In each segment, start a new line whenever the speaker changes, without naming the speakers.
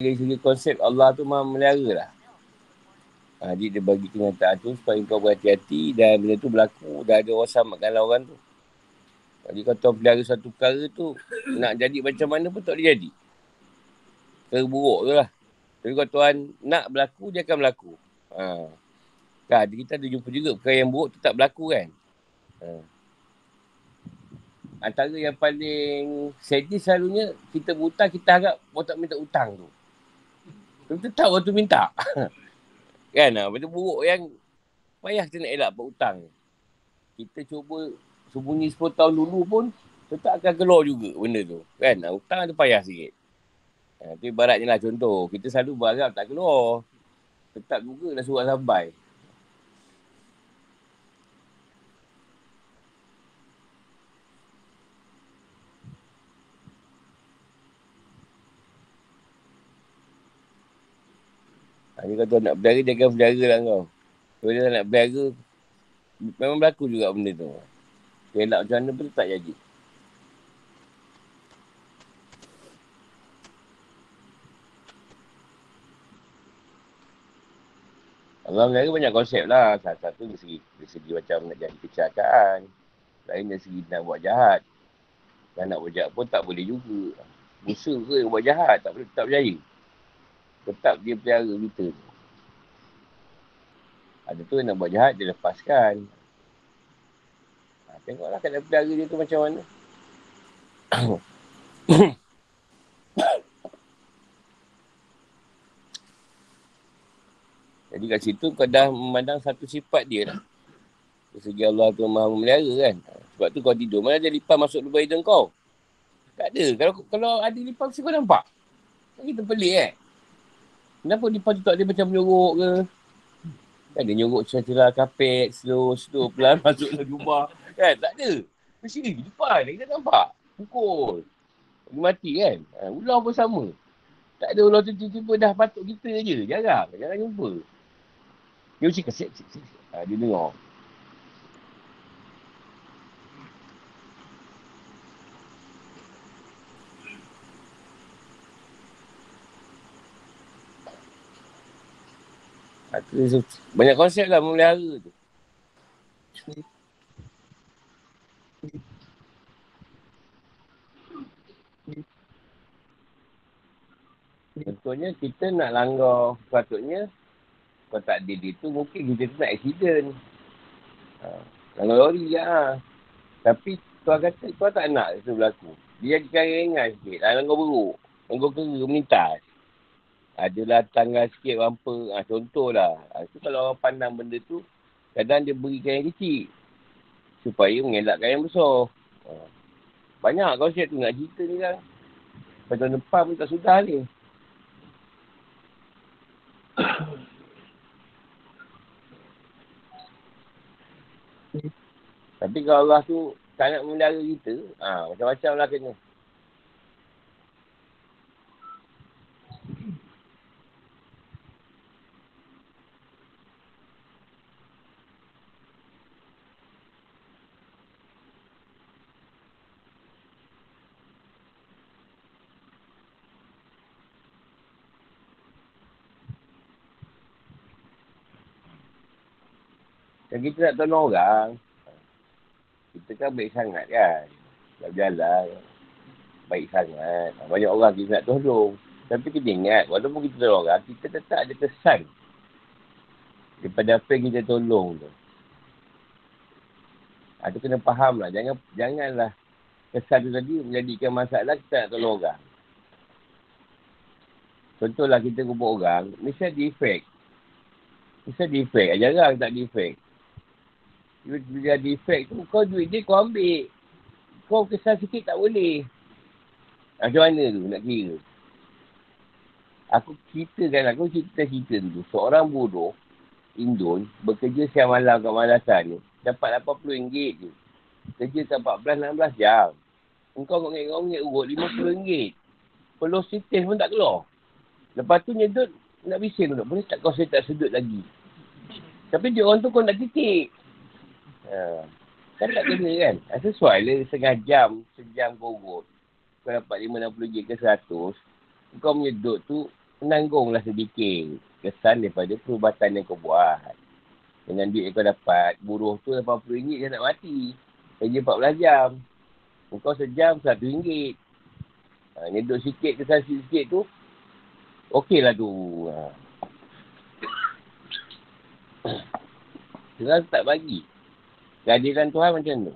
dari segi konsep Allah tu maha melihara lah. Ha, jadi dia bagi kenyataan tu supaya kau berhati-hati dan benda tu berlaku dah ada orang samakanlah orang tu. Jadi kau tahu pelihara satu perkara tu nak jadi macam mana pun tak boleh jadi. Terburuk tu lah. Tapi kalau Tuhan nak berlaku, dia akan berlaku. Ha. Kan, kita ada jumpa juga perkara yang buruk tu tak berlaku kan. Ha. Antara yang paling sedih selalunya, kita berhutang, kita harap orang tak minta hutang tu. Kita tahu orang tu minta. kan, benda buruk yang payah kita nak elak berhutang. Kita cuba sembunyi 10 tahun dulu pun, tetap akan keluar juga benda tu. Kan, ha? hutang ada payah sikit. Ha, tu ibaratnya lah contoh. Kita selalu berharap tak keluar. Tetap juga dah surat sampai. Dia kata nak berniaga, dia akan berniaga lah kau. Kalau dia nak berniaga, memang berlaku juga benda tu. Dia nak macam mana pun tak jadi. Allah Melayu banyak konsep lah. Salah satu dari segi, dari segi macam nak jadi kecelakaan. Lain dari segi nak buat jahat. Dan nak buat jahat pun tak boleh juga. Musa ke buat jahat, tak boleh tak percaya. Tetap dia pelihara kita. Ada tu nak buat jahat, dia lepaskan. Ha, tengoklah kena pelihara dia tu macam mana. Jadi kat situ kau dah memandang satu sifat dia lah. Segi Allah tu maha memelihara kan. Sebab tu kau tidur, mana ada lipan masuk lubang hidung kau? Tak ada. Kalau kalau ada lipan, mesti kau nampak. Kita pelik kan? Kenapa lipan tu tak ada macam menyorok ke? Kan dia nyorok cerah-cerah kapet, slow, slow, pelan masuk dalam jubah. Kan? Tak ada. Mesti ni, lipan. Kita nampak. Pukul. Dia mati kan? Ha, ular pun sama. Tak ada ular tu tiba-tiba dah patut kita je. Jarang. Jarang jumpa. Dia mesti kasih, kasih, kasih. Ha, dia dengar. Banyak konsep lah memelihara tu. Contohnya kita nak langgar sepatutnya kalau tak ada dia tu mungkin kita tu nak accident. Ha. Langgar lori je ha. Tapi tuan kata tuan tak nak itu berlaku. Dia jadikan ringan sikit. Langgar buruk. Langgar kera melintas. Adalah tanggal sikit bumper. Ha, contohlah. Ha, itu kalau orang pandang benda tu kadang dia berikan yang kecil. Supaya mengelakkan yang besar. Ha. Banyak konsep tu nak cerita ni kan. Pada tahun depan pun tak sudah ni. Tapi kalau Allah tu tak nak memelihara kita, ha, macam-macam lah kena. Dan kita nak tolong orang, kita kan baik sangat kan. Nak berjalan. Baik sangat. Banyak orang kita nak tolong. Tapi kita ingat, walaupun kita tolong orang, kita tetap ada kesan. Daripada apa yang kita tolong tu. Ha, tu kena faham lah. Jangan, janganlah kesan tu tadi menjadikan masalah kita nak tolong orang. Contohlah kita kumpul orang, mesti ada efek. Mesti ada efek. Jarang tak ada efek. Bila ada efek tu, kau duit dia kau ambil. Kau kesal sikit tak boleh. Macam mana tu nak kira? Aku ceritakan, aku cerita-cerita tu. Seorang bodoh, Indon, bekerja siang malam kat malasan ni. Dapat RM80 je. Kerja tak 14-16 jam. Engkau kau ngek-ngek urut RM50. Perlu sitis pun tak keluar. Lepas tu nyedut, nak bising tu. Boleh tak kau saya tak sedut lagi? Tapi dia orang tu kau nak titik. Ha. Kan tak kena kan? Ha, sesuai lah setengah jam, sejam urut. Kau dapat 5-60 je ke 100. Kau menyedut tu menanggunglah sedikit kesan daripada perubatan yang kau buat. Dengan duit yang kau dapat, buruh tu RM80 dia nak mati. Kerja 14 jam. Kau sejam RM1. Ha, nyeduk sikit kesan sikit tu, okey lah tu. Ha. Tuhan tak bagi. Keadilan Tuhan macam tu.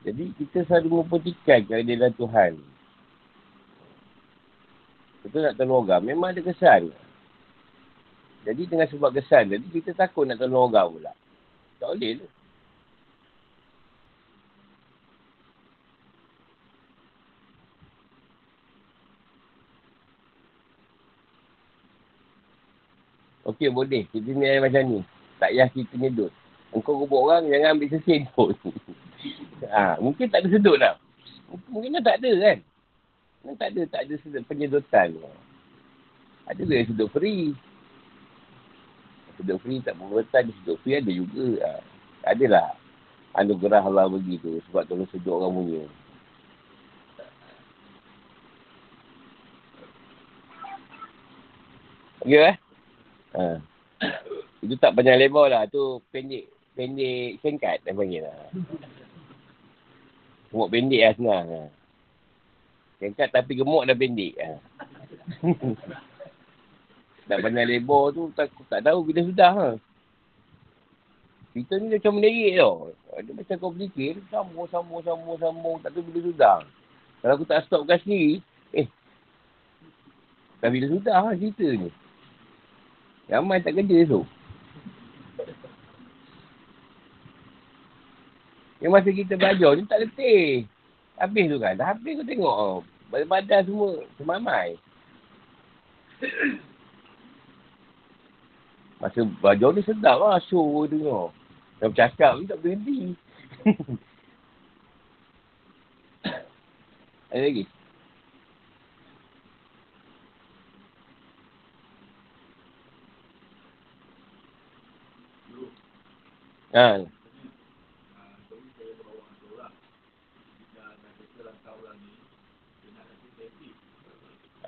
Jadi kita selalu mempertikai keadilan Tuhan. Kita nak tolong orang, memang ada kesan. Jadi dengan sebab kesan, jadi kita takut nak tolong orang pula. Tak boleh tu. Okey, boleh. Kita ni macam ni. Tak payah kita nyedut. Engkau kubuk orang, jangan ambil sesin pun. ha, mungkin tak ada sedut lah. Mungkin tak ada kan. Kan tak ada, tak ada penyedotan. Ada ke sedut free? Sedut free tak berbetan, sedut free ada juga. Ha. Adalah anugerah Allah begitu sebab tolong sedut orang punya. Ya eh? Ha. Itu tak panjang lebar lah. Tu pendek. Pendek singkat dia panggil lah. Gemuk pendek lah senang. Ha. Singkat tapi gemuk dah pendek. Ha. tak pandai lebar tu tak, tak tahu bila sudah. Ha. Kita ni macam menerik tau. Dia macam kau berfikir, sambung, sambung, sambung, sambung. Tak tahu bila sudah. Kalau aku tak stop kat sini, eh. Dah bila sudah ha, cerita ni. Ramai tak kerja tu. Yang masa kita belajar ni tak letih. Habis tu kan. Dah habis kau tengok. Oh. Badan semua semamai. Masa belajar ni sedap lah show tengok. Yang bercakap ni tak berhenti. Ada lagi? Ha.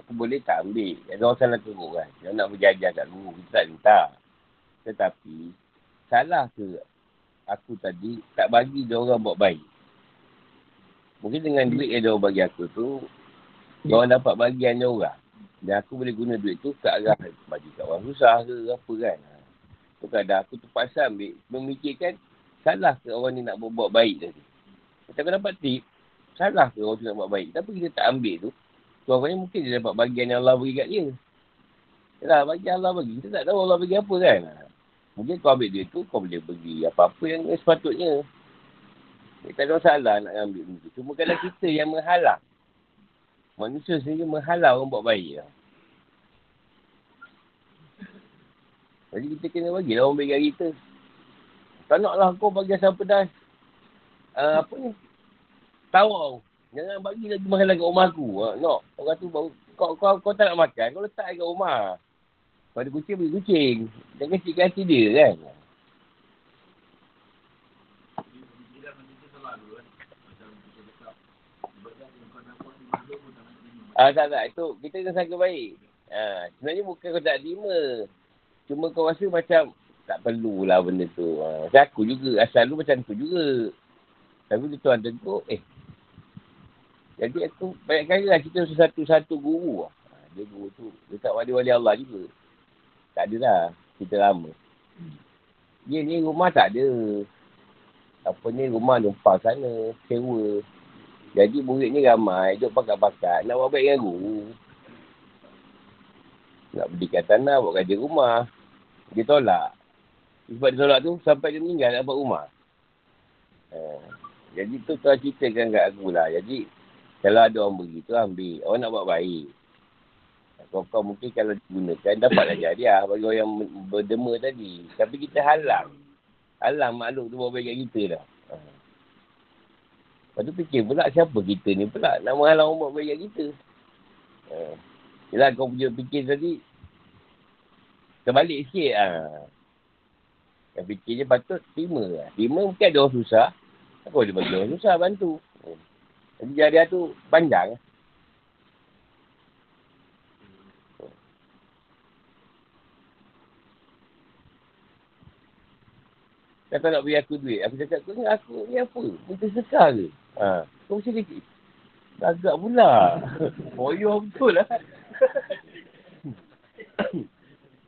aku boleh tak ambil. Ada orang salah teruk kan. Dia nak berjajar kat guru. Kita tak minta. Tetapi, salah ke aku tadi tak bagi dia orang buat baik. Mungkin dengan duit yang dia orang bagi aku tu, dia orang dapat bagian dia orang. Dan aku boleh guna duit tu ke arah bagi kat orang susah ke apa kan. Tu kadang aku terpaksa ambil, memikirkan salah ke orang ni nak buat, baik tadi. Macam aku dapat tip, salah ke orang tu nak buat baik. Tapi kita tak ambil tu, Tuan-tuan mungkin dia dapat bagian yang Allah bagi kat dia. Yalah, bagi Allah bagi. Kita tak tahu Allah bagi apa kan. Mungkin kau ambil dia tu, kau boleh bagi apa-apa yang sepatutnya. Dia tak ada masalah nak ambil benda Cuma kalau kita yang menghalang. Manusia sendiri menghalang orang buat baik. Lah. Jadi kita kena bagi lah orang bagi kita. Tak naklah kau bagi asam pedas. Uh, apa ni? Tawau. Jangan bagi lagi mahal kat rumah aku. Ha, no. Orang tu baru, kau, kau, kau tak nak makan, kau letak kat rumah. Pada kucing, bagi kucing. Jangan cik kasih dia kan. Ah, tak, tak. Itu kita kena sangka baik. Ah, sebenarnya bukan kau tak terima. Cuma kau rasa macam tak perlulah benda tu. Ah, aku juga. Asal lu macam tu juga. Tapi dia tuan tegur, eh jadi aku banyak kali lah kita satu-satu guru lah. Dia guru tu. Dekat wali-wali Allah juga. Tak ada lah. Kita lama. Dia ni rumah tak ada. Apa ni rumah numpang sana. Sewa. Jadi murid ni ramai, duk pakat-pakat. Nak buat baik dengan guru. Nak berikan tanah, buat kerja rumah. Dia tolak. Sebab dia tolak tu, sampai dia meninggal buat rumah. Uh, jadi tu tuan ceritakan kat aku lah. Jadi, kalau ada orang beri tu, ambil. Orang nak buat baik. Kau-kau mungkin kalau digunakan, dapatlah jadi bagi orang yang berdema tadi. Tapi kita halang. Halang makhluk tu kat kita dah. Lepas tu fikir pula siapa kita ni pula nak menghalang umat baik kita. Ha. Yelah kau punya fikir tadi terbalik sikit. Ha. Yang fikir je patut terima lah. Terima mungkin ada orang susah. Aku ada bagi orang susah bantu. Jadi jari tu panjang. Kata nak beri aku duit. Aku cakap, kau ni aku ni apa? Minta sekar ke? Ha. Kau mesti dia Agak pula. Boyo betul lah.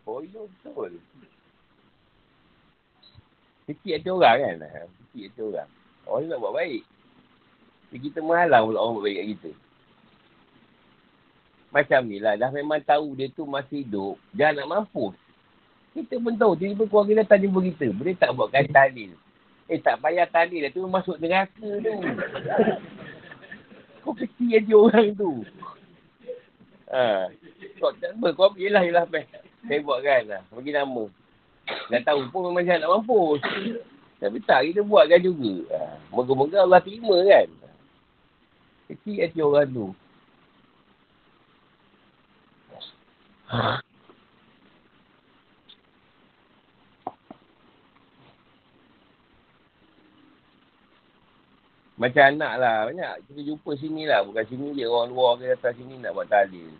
Boyo betul. Sikit hati orang kan. Sikit hati orang. Orang nak buat baik. Jadi kita menghalang pula orang baik kat kita. Macam ni lah. Dah memang tahu dia tu masih hidup. Jangan nak mampus. Kita pun tahu. Tiba-tiba keluarga dia tanya kita. Boleh tak buatkan talil? Eh tak payah tali lah tu masuk neraka tu. kau kecil aja orang tu. Ha. Kau tak apa, kau ambil lah yelah peh. Saya buatkan lah. Bagi nama. Dah tahu pun memang saya nak mampus. Tapi tak, kita buatkan juga. Ha. Moga-moga Allah terima kan. Kecil aja orang tu. Macam anak lah. Banyak kita jumpa sini lah. Bukan sini je. Orang luar ke datang sini nak buat talil.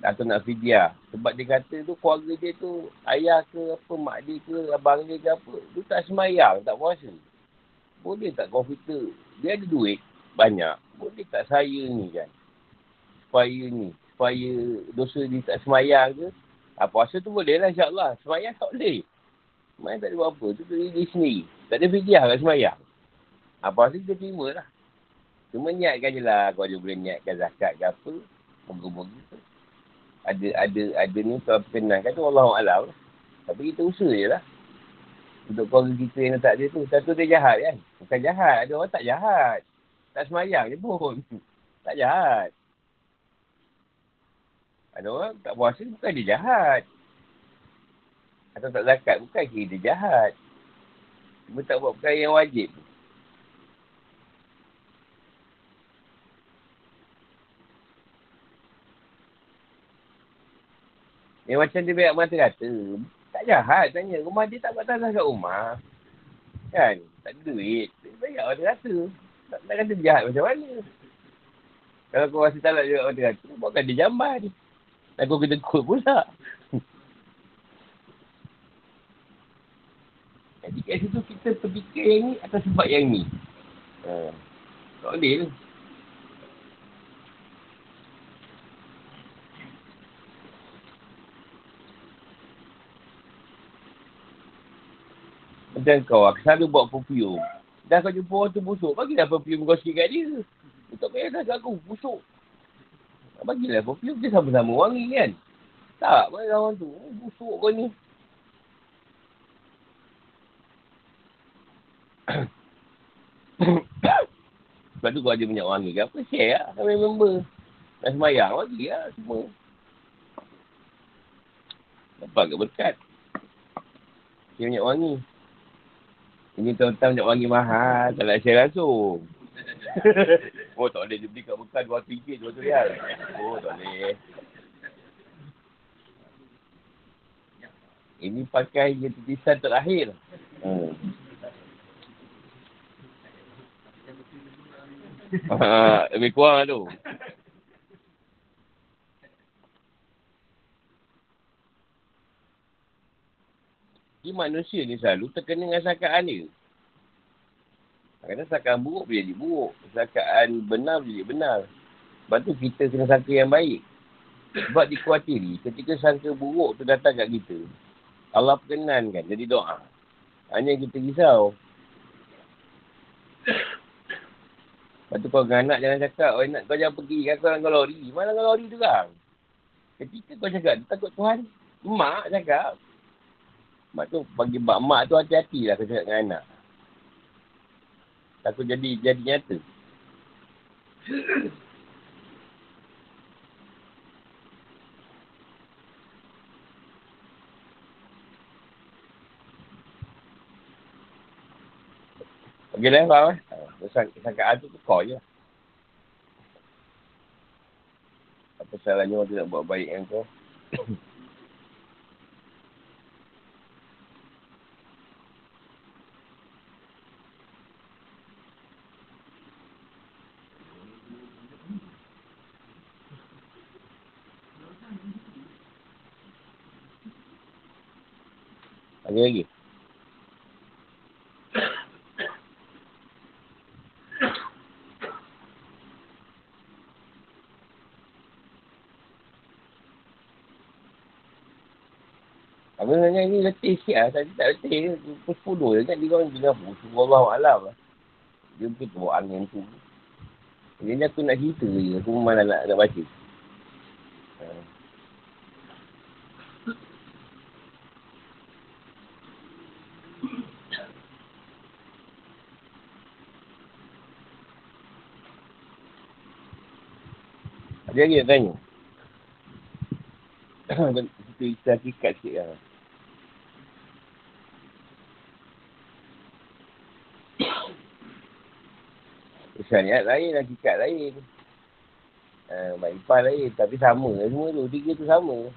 Atau nak fidyah. Sebab dia kata tu keluarga dia tu ayah ke apa, mak dia ke, abang dia ke apa. Tu tak semayang, tak puasa. Boleh tak komputer? Dia ada duit banyak. Boleh tak saya ni kan? Supaya ni. Supaya dosa dia tak semayang ke. Ha, puasa tu boleh lah insyaAllah. Semayang tak boleh. Semayang tak ada buat apa. Tu dia sendiri. Tak ada fidyah kat semayang. Apa rasa kita terima lah. Cuma niatkan je lah. Kalau dia boleh niatkan zakat ke apa. Moga-moga. Ada, ada, ada ni kalau perkenan tu Allah Alam lah. Tapi kita usaha je lah. Untuk keluarga kita yang tak ada tu. Satu dia jahat kan. Bukan jahat. Ada orang tak jahat. Tak semayang je pun. tak jahat. Ada orang tak puasa bukan dia jahat. Atau tak zakat bukan kira dia jahat. Cuma tak buat perkara yang wajib. Eh macam dia banyak mata kata. Tak jahat tanya. Rumah dia tak buat tanah kat rumah. Kan? Tak ada duit. Dia banyak mata kata. Tak, tak kata jahat macam mana. Kalau kau rasa nak dia mata kata, buatkan dia jamban. Dan kau kena kut pula. Jadi kat situ kita fikir yang ni atas sebab yang ni. Ha. Tak boleh tu. Macam kau, aku selalu buat perfume. Dah kau jumpa orang tu busuk, bagilah perfume kau sikit kat dia. Tak payah dah aku, busuk. Bagilah perfume, dia sama-sama wangi kan. Tak, bagi orang tu, oh, busuk kau ni. Sebab tu kau ada minyak wangi ke apa, share lah kami member. Dah semayang, bagi lah semua. Dapat ke berkat. Dia minyak wangi. Ini tuan-tuan nak wangi mahal. Tak nak share langsung. oh tak boleh. Dia beli kat Mekah dua ringgit dua tu rial. Oh tak boleh. Ini pakai je tulisan terakhir. Hmm. Ha, lebih kurang lah tu. Jadi manusia ni selalu terkena dengan sangkaan dia. Kadang-kadang sangkaan buruk boleh jadi buruk. Sangkaan benar boleh jadi benar. Sebab tu kita kena sangka yang baik. Sebab dikuatiri ketika sangka buruk tu datang kat kita. Allah perkenankan jadi doa. Hanya kita risau. Lepas tu kau dengan anak jangan cakap, oh nak kau jangan pergi kan kau dengan lori. Mana dengan lori tu kan? Ketika kau cakap, takut Tuhan. Mak cakap. Mak tu, bagi mak, mak tu hati-hati lah kau cakap dengan anak. Takut jadi jadi nyata. Okey dah, faham eh? Sangkaan tu kau je. Apa salahnya orang tu nak buat baik dengan kau? Ada lagi? Apa sebenarnya ni letih sikit lah. Tadi tak letih. Pukul 10 je kan. Dia orang dengar pukul Allah Alam. Dia mungkin bawa angin tu. Jadi aku nak cerita je. Aku memang nak, nak baca. Lagi nak tanya? Kita hakikat sikit lah. Syariat lain, hakikat lain. Uh, Makrifah lain. Tapi sama lah semua tu. Tiga tu sama.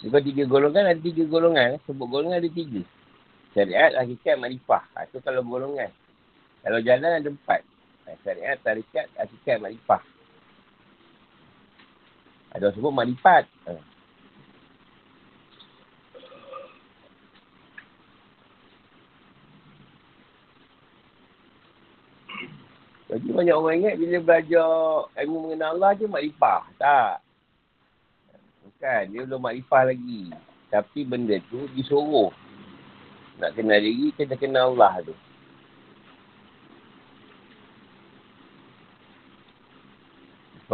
Kalau tiga golongan, ada tiga golongan. Sebut golongan ada tiga. Syariat, hakikat, makrifah. Itu kalau golongan. Kalau jalan ada empat. Ha, syariat, tarikat, hakikat, makrifah. Ada orang sebut makrifat. Ha. Jadi banyak orang ingat bila belajar ilmu mengenal Allah je makrifah. Tak. Bukan. Dia belum makrifah lagi. Tapi benda tu disuruh. Nak kenal diri, kena kenal Allah tu.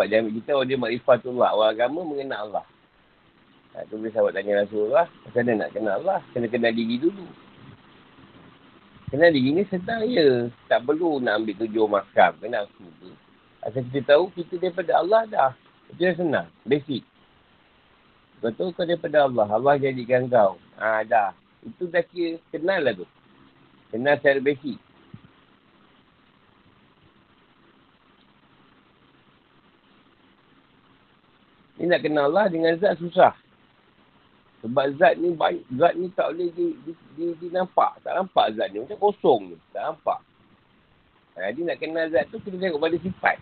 Sebab dia ambil kita, oh dia makrifatullah. Orang agama mengenal Allah. Ha, tu boleh sahabat tanya Rasulullah. Macam mana nak kenal Allah? Kena kenal diri dulu. Kenal diri ni sedang je. Tak perlu nak ambil tujuh makam. Kena aku tu. Asal kita tahu kita daripada Allah dah. Itu yang senang. Basic. Betul kau daripada Allah. Allah jadikan kau. Ha, dah. Itu dah kira kenal lah tu. Kenal secara basic. Ni nak kenal Allah dengan zat susah. Sebab zat ni baik, zat ni tak boleh di, di, di, di nampak. Tak nampak zat ni. Macam kosong ni. Tak nampak. Ha, jadi nak kenal zat tu, kita tengok pada sifat.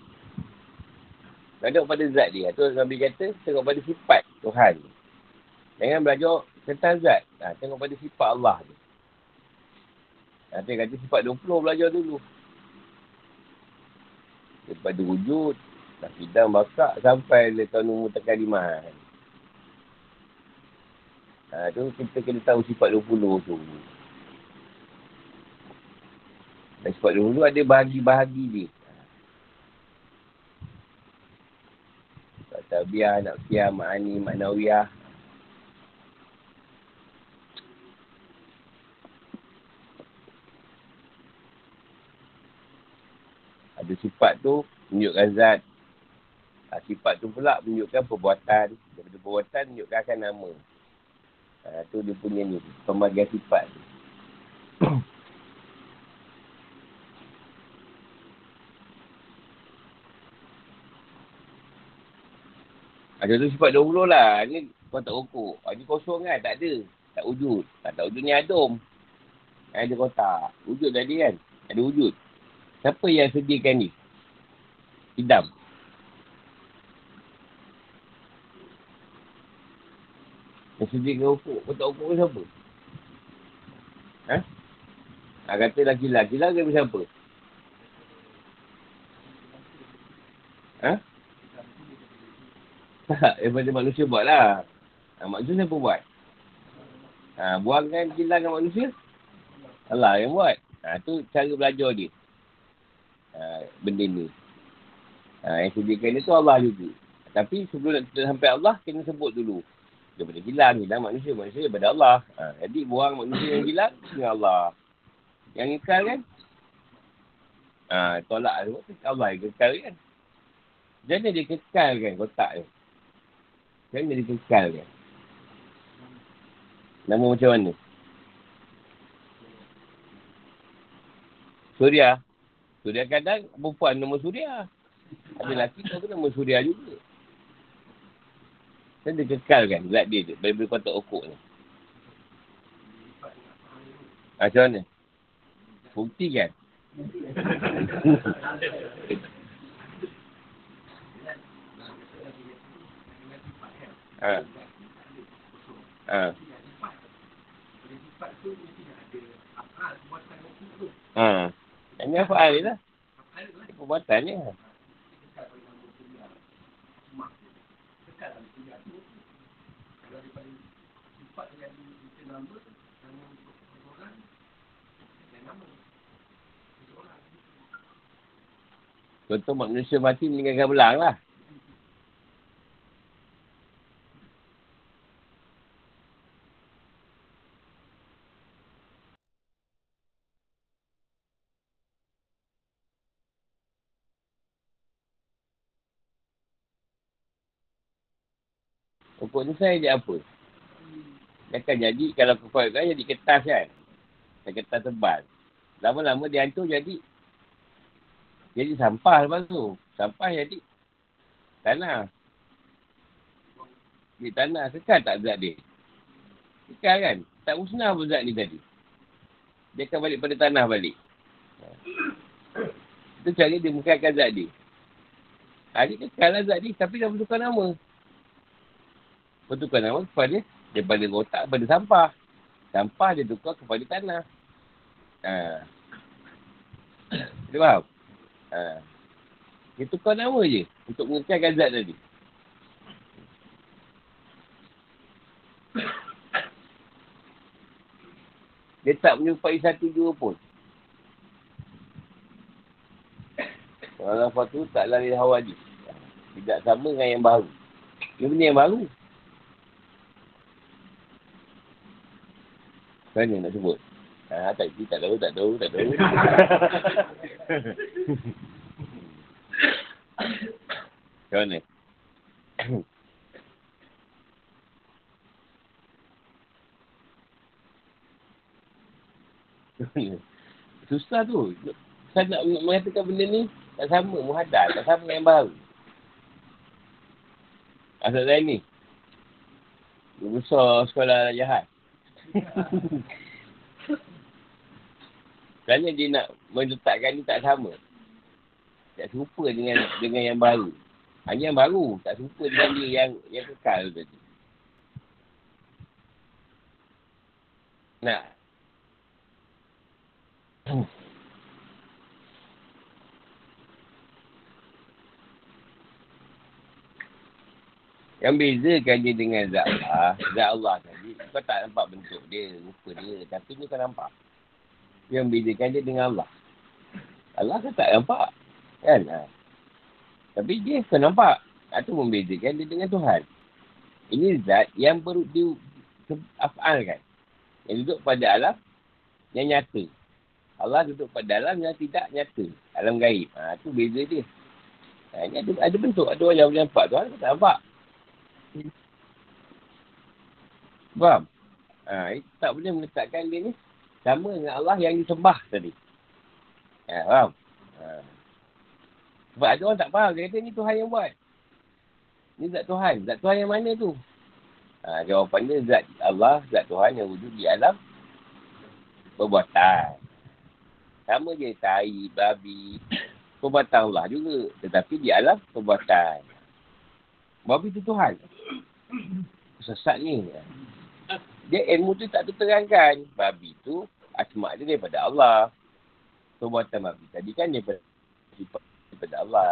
Tengok pada zat dia. Tu Nabi kata, tengok pada sifat Tuhan. Jangan belajar tentang zat. Ha, tengok pada sifat Allah tu. Ha, dia kata sifat 20 belajar dulu. Daripada wujud, tak sidang bakar sampai letak nombor tekan lima. Ha, tu kita kena tahu sifat 20 tu. Dan sifat 20 ada bahagi-bahagi dia. Tabiah, Naqsiyah, Ma'ani, Ma'nawiyah. Ada sifat tu menunjukkan zat. Ha, sifat tu pula menunjukkan perbuatan. Daripada perbuatan menunjukkan akan nama. Ha, tu dia punya ni, pembagian sifat. Ada tu sifat 20 lah. Ni kau tak ukur. Ha, ni kosong kan? Tak ada. Tak wujud. Tak, tak wujud ni adum. Ada kotak. Wujud tadi kan? Ada wujud. Siapa yang sediakan ni? Hidam. Yang sedia dengan ukur. Kau tak ukur siapa? Ha? Ha, kata laki-laki lah ke siapa? Ha? Tak, daripada manusia buat lah. Ha, manusia siapa buat? Ha, buangkan kilang dengan manusia? Allah yang buat. Ha, tu cara belajar dia. Ha, benda ni. Ha, yang sediakan dia tu Allah juga. Tapi sebelum nak sampai Allah, kena sebut dulu. Daripada hilang, hilang manusia. Manusia daripada Allah. Ha, jadi buang manusia yang hilang, dengan Allah. Yang ikal kan? Ha, tolak Allah yang kekal kan? Jangan dia kekal kan kotak ni? Jangan dia kekal kan? Nama macam mana? Surya. Surya kadang perempuan nama Surya. Ada lelaki tu nama Surya juga. Kan dia kekal kan zat dia tu. Bila-bila kotak okok ni. Macam mana? Bukti kan? ha. Ha. Ha. Ini apa ni lah? Perbuatan ni lah. Contoh manusia mati meninggalkan belang lah. Pokok ni saya jadi apa? Dia akan jadi, kalau kau kan jadi kertas kan? Dan kertas tebal. Lama-lama dia hancur jadi jadi sampah lepas tu. Sampah jadi tanah. Di tanah kekal tak zat dia? Kekal kan? Tak musnah pun zat ni tadi. Dia akan balik pada tanah balik. Itu cara dia mengkaitkan zat dia. Ha, dia kekal lah zat dia tapi dah bertukar nama. Bertukar nama kepada daripada rotak kepada sampah. Sampah dia tukar kepada tanah. Ha. Dia faham? Ha. Dia tukar nama je untuk mengekalkan zat tadi. Dia tak menyumpai satu dua pun. Kalau apa tu tak lari hawa. Tidak sama dengan yang baru. Ini benda yang baru. Mana nak sebut? Ha, tak, tak tahu, tak tahu, tak tahu. Macam mana? Susah tu. Saya nak mengatakan benda ni tak sama. Muhadar. Tak sama yang baru. Asal saya ni. Besar sekolah jahat. Kerana dia nak meletakkan ni tak sama. Tak serupa dengan dengan yang baru. Hanya yang baru. Tak serupa dengan dia yang yang kekal tadi. Nah. Yang bezakan dia dengan zat Allah, zat Allah tadi, kau tak nampak bentuk dia, rupa dia, tapi kau nampak yang bezakan dia dengan Allah. Allah kan tak nampak. Kan? Ha. Tapi dia kan nampak. Itu membezakan dia dengan Tuhan. Ini zat yang baru di afal kan. Yang duduk pada alam yang nyata. Allah duduk pada alam yang tidak nyata. Alam gaib. Ha, itu beza dia. Ha, ini ada, ada bentuk. Ada orang yang boleh nampak. Tuhan tak nampak. Faham? Ha, tak boleh meletakkan dia ni sama dengan Allah yang disembah tadi. Ya, faham? Ha. Sebab ada orang tak faham. Dia kata ni Tuhan yang buat. Ni zat Tuhan. Zat Tuhan yang mana tu? Ha, jawapan dia zat Allah, zat Tuhan yang wujud di alam perbuatan. Sama je tai, babi, perbuatan Allah juga. Tetapi di alam perbuatan. Babi tu Tuhan. Sesat ni. Dia ilmu tu tak terangkan. Babi tu asma dia daripada Allah. Perbuatan babi tadi kan daripada, daripada Allah.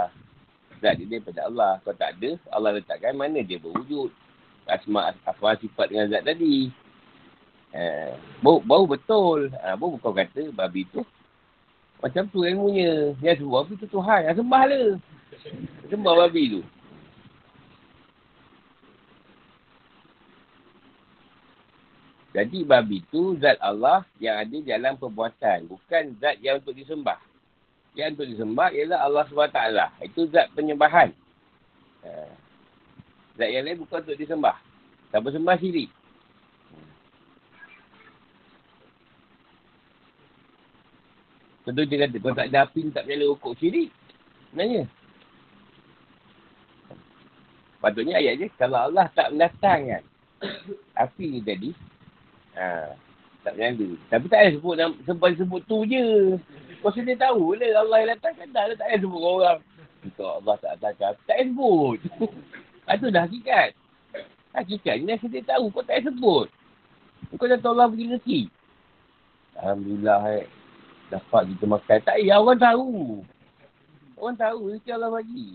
Zat dia daripada Allah. Kalau tak ada, Allah letakkan mana dia berwujud. Asma, asma sifat dengan zat tadi. Eh, bau, bau betul. Ha, bau bukan kata babi tu Macam tu ilmunya. Yang sebut apa tu Tuhan. Yang sembah lah. Sembah babi tu. Jadi babi tu zat Allah yang ada dalam perbuatan. Bukan zat yang untuk disembah. Yang untuk disembah ialah Allah SWT. Itu zat penyembahan. Ha. Zat yang lain bukan untuk disembah. Siapa sembah syirik. Tentu dia kata, kalau tak ada api, tak nyala rokok syirik. Sebenarnya. Patutnya ayat je, kalau Allah tak mendatangkan api ni tadi, ha, tak nyala. Tapi tak payah sebut, sebab sebut tu je. Kau sendiri tahu lah, Allah yang datangkan dah, tak payah sebut orang. Untuk Allah tak datangkan, tak payah sebut. Itu dah hakikat. Hakikat ni sendiri tahu, kau tak payah sebut. Kau dah tahu Allah pergi rezeki. Alhamdulillah, eh dapat kita makan. Tak payah, orang tahu. Orang tahu, rezeki Allah bagi.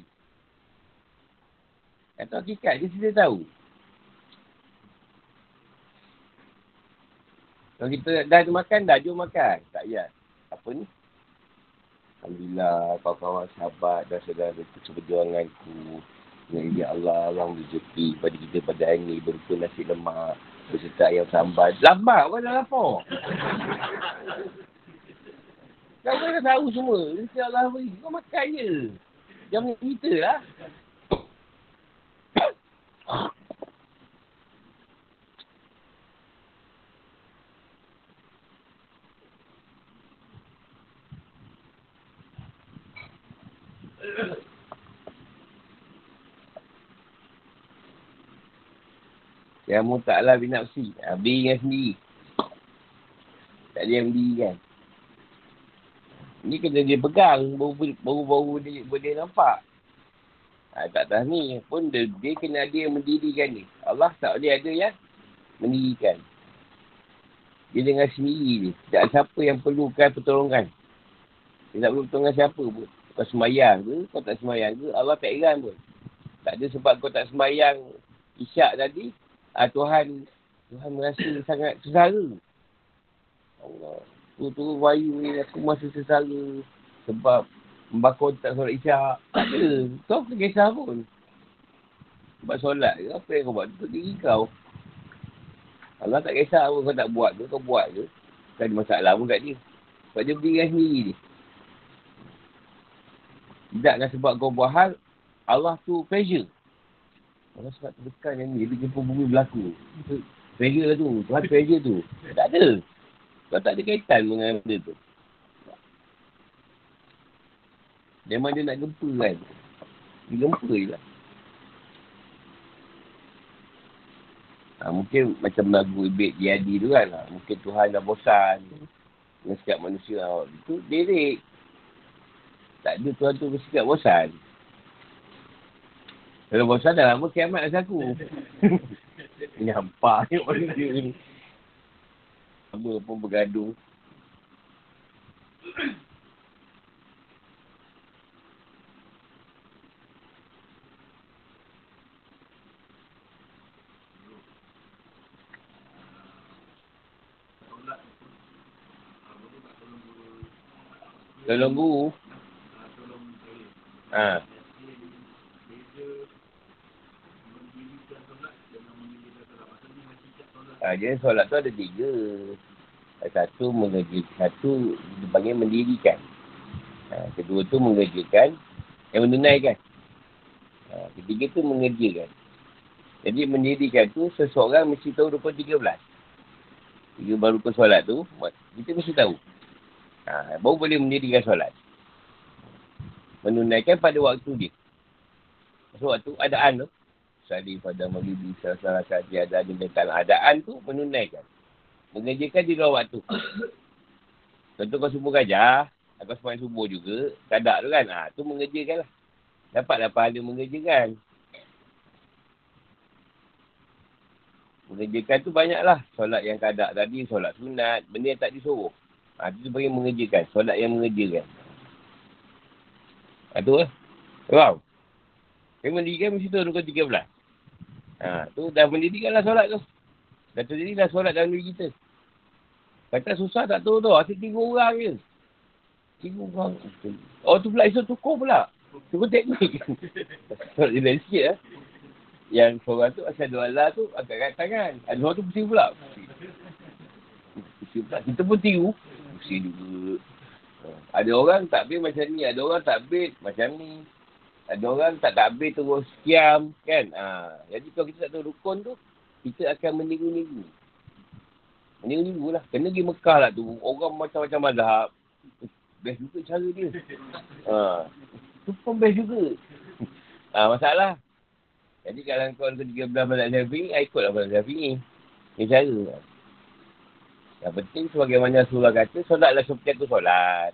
Kata hakikat, dia sudah tahu. Kalau kita dah ada makan, dah jom makan. Tak payah. Apa ni? Alhamdulillah, kawan-kawan sahabat dan saudara seperjuanganku. Dengan izin Allah, Allah rezeki pada kita pada hari ini. Berupa nasi lemak, berserta ayam sambal. Lambat, orang dah lapar. Kau kan tahu semua. Insya Allah. Kau makan je. Jangan kita lah. Yang mu taklah binafsi. Habis dengan sendiri. Tak ada yang berdiri kan. Ni kena dia pegang baru-baru dia boleh nampak. Ha, tak tahu ni pun dia, dia kena ada yang mendirikan ni. Allah tak boleh ada yang mendirikan. Dia dengan sendiri ni. Tak siapa yang perlukan pertolongan. Dia tak perlu pertolongan siapa pun. Kau semayang ke, kau tak semayang ke, Allah tak heran pun. Tak ada sebab kau tak semayang isyak tadi, ha, Tuhan Tuhan merasa sangat sesara. Allah turun wayu ni aku masih sesara sebab membakar tak solat isyak. Tak ada. Kau tak kisah pun. Sebab solat ke apa yang kau buat untuk diri kau. Allah tak kisah pun kau tak buat ke, kau buat ke. Tak ada masalah pun kat dia. Sebab dia berdiri sendiri ni. Tidak kan sebab kau buat hal, Allah tu pressure. Allah sebab terdekat yang ni, dia jumpa bumi berlaku. Pressure tu, Tuhan pressure tu. Tak ada. Kau tak ada kaitan dengan benda tu. Memang dia nak gempa kan. Dia gempa je lah. Ha, mungkin macam lagu Ibit Yadi tu kan. Ha. Mungkin Tuhan dah bosan. Dengan sikap manusia. Ha. Itu derik. Tak ada Tuhan tu bersikap bosan. Kalau bosan dah lama kiamat rasa aku. Nampak ni orang ni. Sama pun bergaduh. Tolong guru. Ha. Jadi solat tu ada tiga. Satu mengerjakan, satu dipanggil mendirikan. Ha, kedua tu mengerjakan, yang menunaikan. Ha, ketiga tu mengerjakan. Jadi mendirikan tu seseorang mesti tahu rukun 13. Tiga baru rukun solat tu, kita mesti tahu. Ha, baru boleh mendirikan solat. Menunaikan pada waktu dia. So, waktu adaan tu, Sali pada maghrib salah saja ada di tentang adaan tu menunaikan. Mengerjakan di luar waktu. Contoh kau subuh gajah, kau semain subuh juga, kadak tu kan, ha, tu mengerjakan lah. Dapatlah pahala mengerjakan. Mengerjakan tu banyaklah. Solat yang kadak tadi, solat sunat, benda yang tak disuruh. Ha, tu bagi mengerjakan. Solat yang mengerjakan. Ha, tu lah. Wow. Yang mendirikan mesti tu rukun 13. Ha, tu dah mendidikkanlah solat tu. Dah terjadi dah solat dalam diri kita. Kata susah tak tahu tu. Asyik tiga orang je. Cikgu kau. Oh tu pula esok tukar pula. Tukar teknik. Solat dia sikit lah. Yang seorang tu asal dua Allah tu agak kat tangan. Orang tu pusing pula. Pusing pula. Kita pun tiru. Pusing juga. Ada orang takbir macam ni. Ada orang takbir macam ni. Ada orang tak takbir terus kiam. Kan? Ha. Jadi kalau kita tak tahu rukun tu, kita akan meniru-niru. Meniru-niru lah. Kena pergi Mekah lah tu. Orang macam-macam mazhab. Best juga cara dia. Ha. Tu pun best juga. Ha, masalah. Jadi kalau kau ke 13 mazhab Syafi'i, ikutlah mazhab Syafi'i. Ini cara. Yang penting sebagaimana surah kata, solatlah seperti aku solat.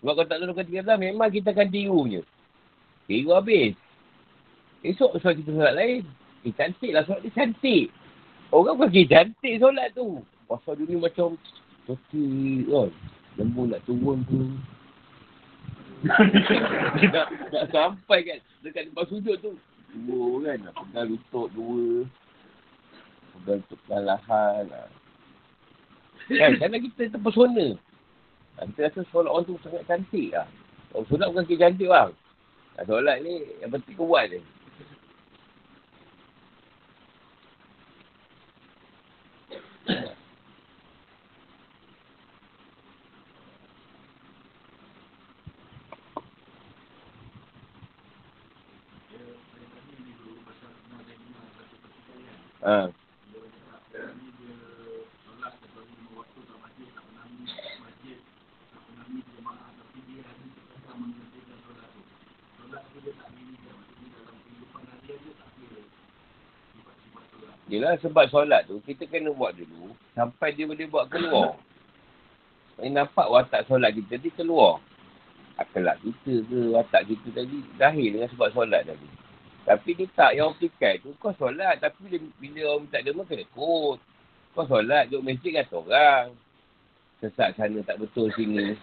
Sebab kalau tak ke 13, memang kita akan tiru je. Tiru habis. Esok solat kita solat lain. Eh cantik lah solat dia cantik. Orang bagi cantik solat tu. Pasal ni macam cantik kan. Lembu nak turun tu. nak, nak sampai kan dekat tempat sujud tu. Dua kan. Nak pegang lutut dua. Pegang untuk perlahan. Kan, kerana kita terpesona. Kita rasa solat orang tu sangat cantik lah. Orang solat bukan kita cantik bang. Nah, solat ni yang penting kau buat je. Ha. Yelah sebab solat tu kita kena buat dulu sampai dia boleh buat keluar. Ini nampak watak solat kita ni keluar. Akhlak kita ke watak kita tadi zahir dengan sebab solat tadi. Tapi ni tak yang orang tu kau solat tapi bila, bila orang minta derma kena kot. Kau solat duduk masjid kata orang. Sesat sana tak betul sini.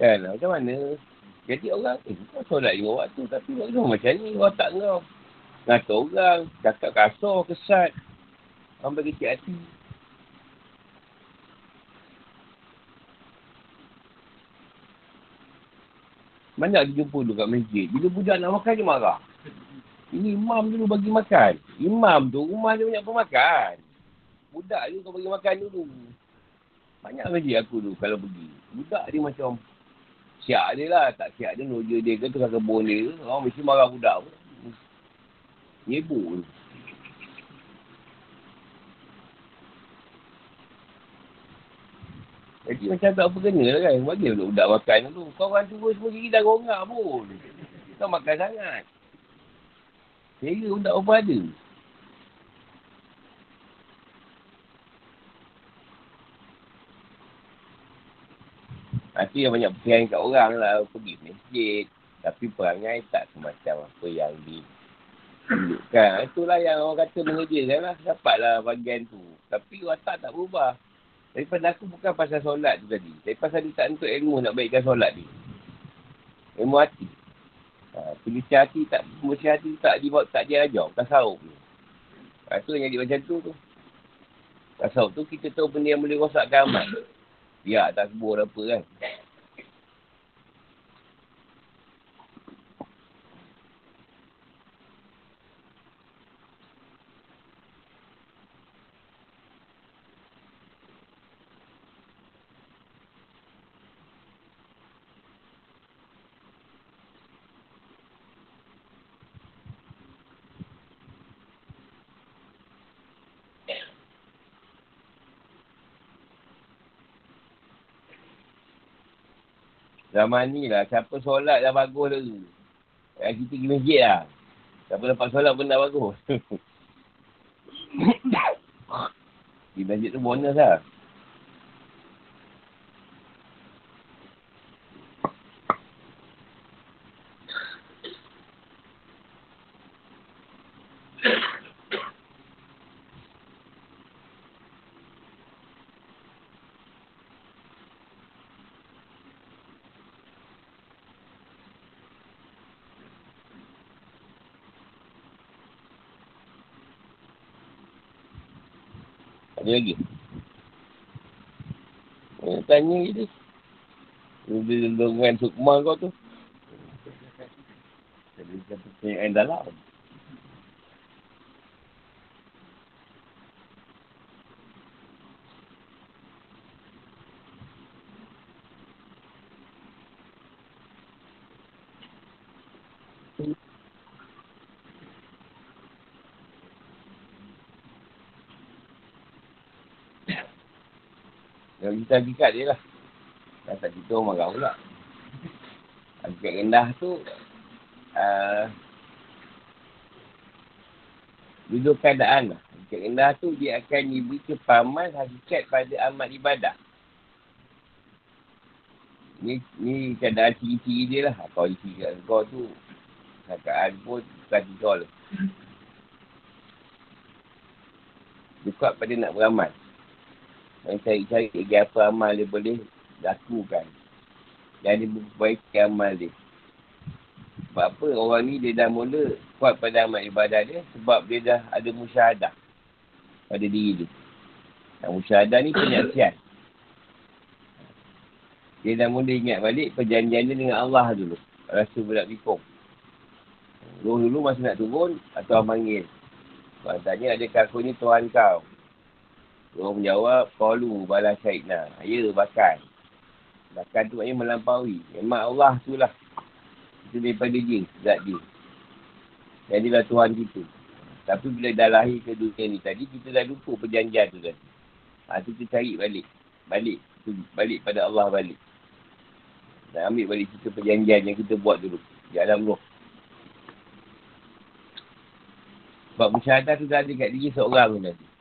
Kan macam mana? Jadi orang eh kau solat lima waktu tapi waktu macam ni watak kau. Ngata orang, cakap kasar, kesat. Bagi cik hati. Banyak dia jumpa dulu kat masjid. Bila budak nak makan, dia marah. Ini imam dulu bagi makan. Imam tu rumah dia banyak pemakan. Budak dia kau bagi makan dulu. Banyak masjid aku tu kalau pergi. Budak dia macam siap dia lah. Tak siap dia, noja dia ke tu kebun dia. Orang mesti marah budak pun. Nyebuk tu. Jadi macam tak apa kena lah kan. Bagi budak-budak makan tu. Kau orang tua semua kiri dah rongak pun. Kau makan sangat. Kira pun tak apa ada. Nanti yang banyak perhatian kat orang lah. Pergi masjid. Tapi perangai tak semacam apa yang di tunjukkan. Itulah yang orang kata mengerjakan lah. Dapatlah bagian tu. Tapi watak tak berubah. Daripada aku bukan pasal solat tu tadi. Tapi pasal dia tak untuk ilmu nak baikkan solat ni. Ilmu hati. Ha, Penyuci hati tak, penyuci hati tak di tak dia ajar. Tasawuf ni. Ha, tu yang jadi macam tu tu. Tasawuf tu kita tahu benda yang boleh rosakkan amat. Biar tak sebur apa kan. Zaman ni lah, siapa solat dah bagus tu. Ya, kita pergi masjid lah. Siapa dapat solat pun dah bagus. Di masjid tu bonus lah. Ada lagi? Eh, tanya je dia. Dia dengan sukma kau tu. Jadi kata pertanyaan dalam. Yang kita hakikat dia lah. Dah tak kita orang marah pula. Hakikat rendah tu, uh, duduk keadaan lah. Hakikat rendah tu, dia akan diberi kepahaman hakikat pada amat ibadah. Ni, ni keadaan ciri-ciri dia lah. Kau isi kat kau tu, hakikat pun bukan kau lah. Dia kuat pada nak beramal. Dan cari-cari lagi apa amal dia boleh lakukan. Dan dia memperbaiki amal dia. Sebab apa orang ni dia dah mula kuat pada amal ibadah dia sebab dia dah ada musyahadah pada diri dia. Dan musyahadah ni penyaksian. Dia dah mula ingat balik perjanjian dia dengan Allah dulu. Rasa berat bikong. Dulu dulu masa nak turun atau panggil. Tuan tanya adakah aku ni Tuhan kau? Orang menjawab, Kalu balas syahidna. Ya, bahkan. Bahkan tu maknanya melampaui. Memang Allah tu lah. Itu daripada dia, zat dia. Dan dia lah Tuhan kita. Tapi bila dah lahir ke dunia ni tadi, kita dah lupa perjanjian tu tadi. Ha, tu kita cari balik. Balik. Balik pada Allah balik. Dan ambil balik kita perjanjian yang kita buat dulu. Di alam roh. Sebab musyahadah tu dah ada kat diri seorang tu tadi.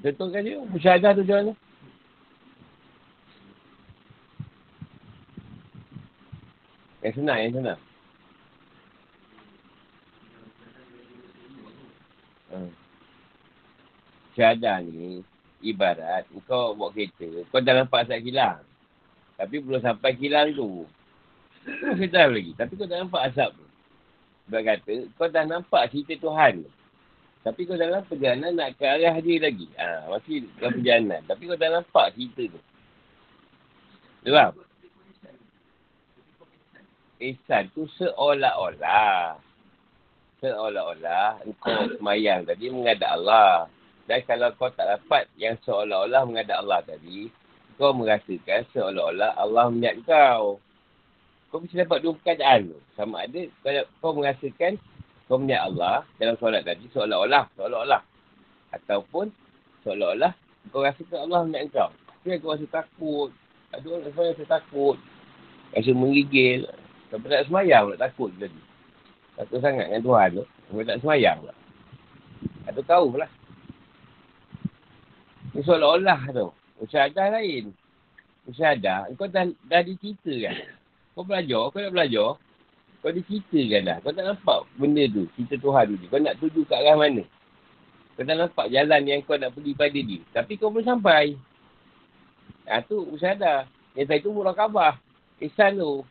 Contohkan dia, musyahadah tu macam mana? Yang senang, yang senang. Hmm. Syahadah ni, ibarat kau bawa kereta, kau dah nampak asap kilang. Tapi belum sampai kilang tu. Kau lagi. Tapi kau dah nampak asap tu. Sebab kata, kau dah nampak cerita Tuhan tu. Tapi kau dalam perjalanan nak ke arah dia lagi. Ha, masih dalam perjalanan. Tapi kau dah nampak cerita tu. Faham? Ihsan tu seolah-olah. Seolah-olah engkau semayang tadi mengadap Allah. Dan kalau kau tak dapat yang seolah-olah mengadap Allah tadi, kau merasakan seolah-olah Allah melihat kau. Kau mesti dapat dua keadaan tu. Sama ada kalau kau merasakan kau melihat Allah dalam solat tadi seolah-olah, seolah-olah. Ataupun seolah-olah kau rasa ke Allah melihat kau. Tapi kau rasa takut. Ada orang rasa, rasa takut. Rasa menggigil. Sampai tak semayang pula takut tadi. Takut sangat dengan Tuhan tu. Sampai tak semayang pula. Atau tahu pula. Ini seolah-olah tu. Usyahadah lain. Usyahadah. Kau dah, dah diceritakan. Kau belajar, kau dah belajar. Kau diceritakan dah. Kau tak nampak benda tu. Cerita Tuhan tu. Kau nak tuju ke arah mana. Kau tak nampak jalan yang kau nak pergi pada dia. Tapi kau belum sampai. Ha, tu usada. Yang tadi tu murah khabar. Ihsan tu.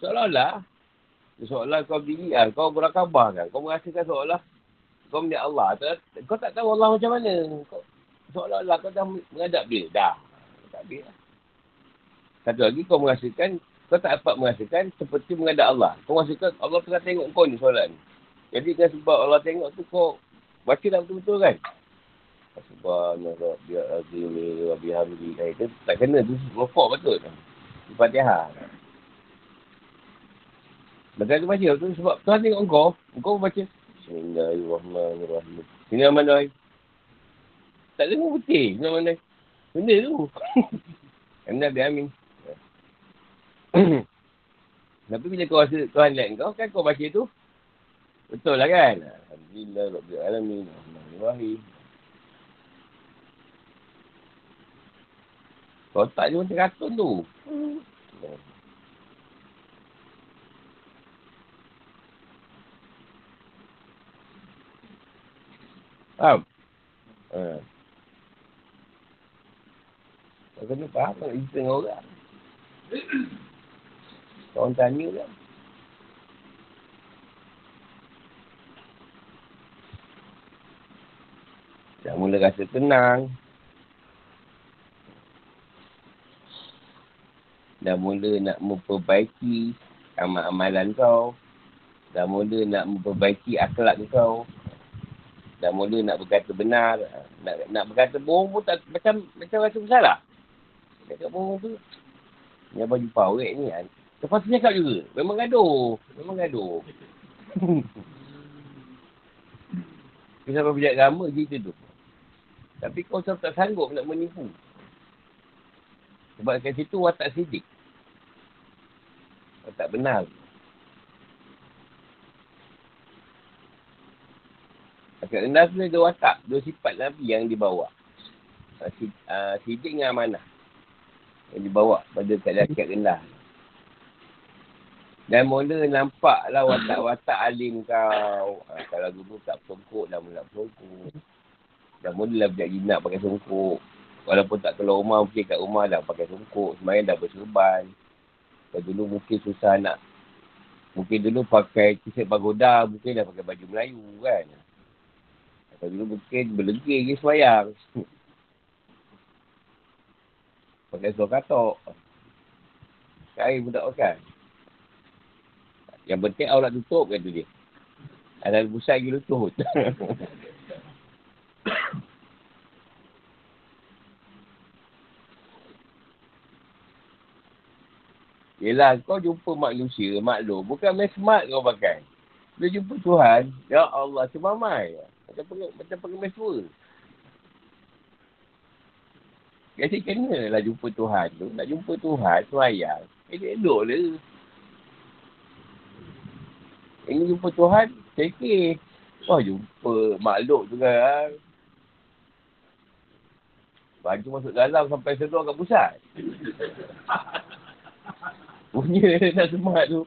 Seolah-olah. Seolah kau berdiri kan. Kau murah khabar kan. Kau merasakan seolah kau melihat Allah. Kau tak tahu Allah macam mana. Kau, seolah-olah kau dah menghadap dia. Dah. Tak habis lah. Satu lagi kau merasakan kau tak dapat merasakan seperti menghadap Allah. Kau merasakan Allah tengah tengok kau ni solat ni. Jadi kan sebab Allah tengok tu kau baca dah betul-betul kan? Subhanallah. Eh, itu tak kena tu rokok betul? Di Fatihah. Baca tu baca tu sebab Tuhan tengok kau. Kau baca. Bismillahirrahmanirrahim. Oi? Tak dengar putih. Mana Benda tu. Anda biamin. Tapi bila kau rasa Tuhan lihat kau, kan kau baca tu. Betul lah kan? Alhamdulillah, Rabbil Alamin, Alhamdulillah. Kau tak dia macam katun tu. Faham? Ha. Kau kena faham tak? Itu tengah orang. Orang tanya kan. Dah mula rasa tenang. Dah mula nak memperbaiki amal-amalan kau. Dah mula nak memperbaiki akhlak kau. Dah mula nak berkata benar. Nak, nak berkata bohong pun tak, macam macam rasa bersalah. Cakap bohong tu. Ni abang jumpa awet ni. Lepas tu cakap juga. Memang gaduh. Memang gaduh. Kisah berbiak agama cerita tu. Tapi kau tak, tak sanggup nak menipu. Sebab kat situ watak sidik. Watak benar. Kat rendah tu ada watak. Dua sifat Nabi yang dibawa. Uh, sidik dengan amanah. Yang dibawa pada keadaan kat rendah. Dan mula nampaklah watak-watak alim kau. Uh, kalau dulu tak perumpuk, dah mula perumpuk. Dah mulalah budak jinak pakai songkok. Walaupun tak keluar rumah, mungkin kat rumah dah pakai songkok. Semayang dah berserban. Kalau dulu mungkin susah nak. Mungkin dulu pakai kisah pagoda, mungkin dah pakai baju Melayu kan. Kalau dulu mungkin berlegir je semayang. pakai suara katok. Kain pun tak pakai. Yang penting awak tutup tu dia. Ada pusat lagi lutut. Yelah, kau jumpa manusia, maklum. Bukan main smart kau pakai. Bila jumpa Tuhan, Ya Allah, semamai. Macam pergi, macam pergi main tua. Jadi kena lah jumpa Tuhan tu. Nak jumpa Tuhan, semayang. Elok-elok le. Ini jumpa Tuhan, cekir. Wah, jumpa makhluk tu kan. Baju masuk dalam sampai sedar kat pusat. Punya nak semat tu.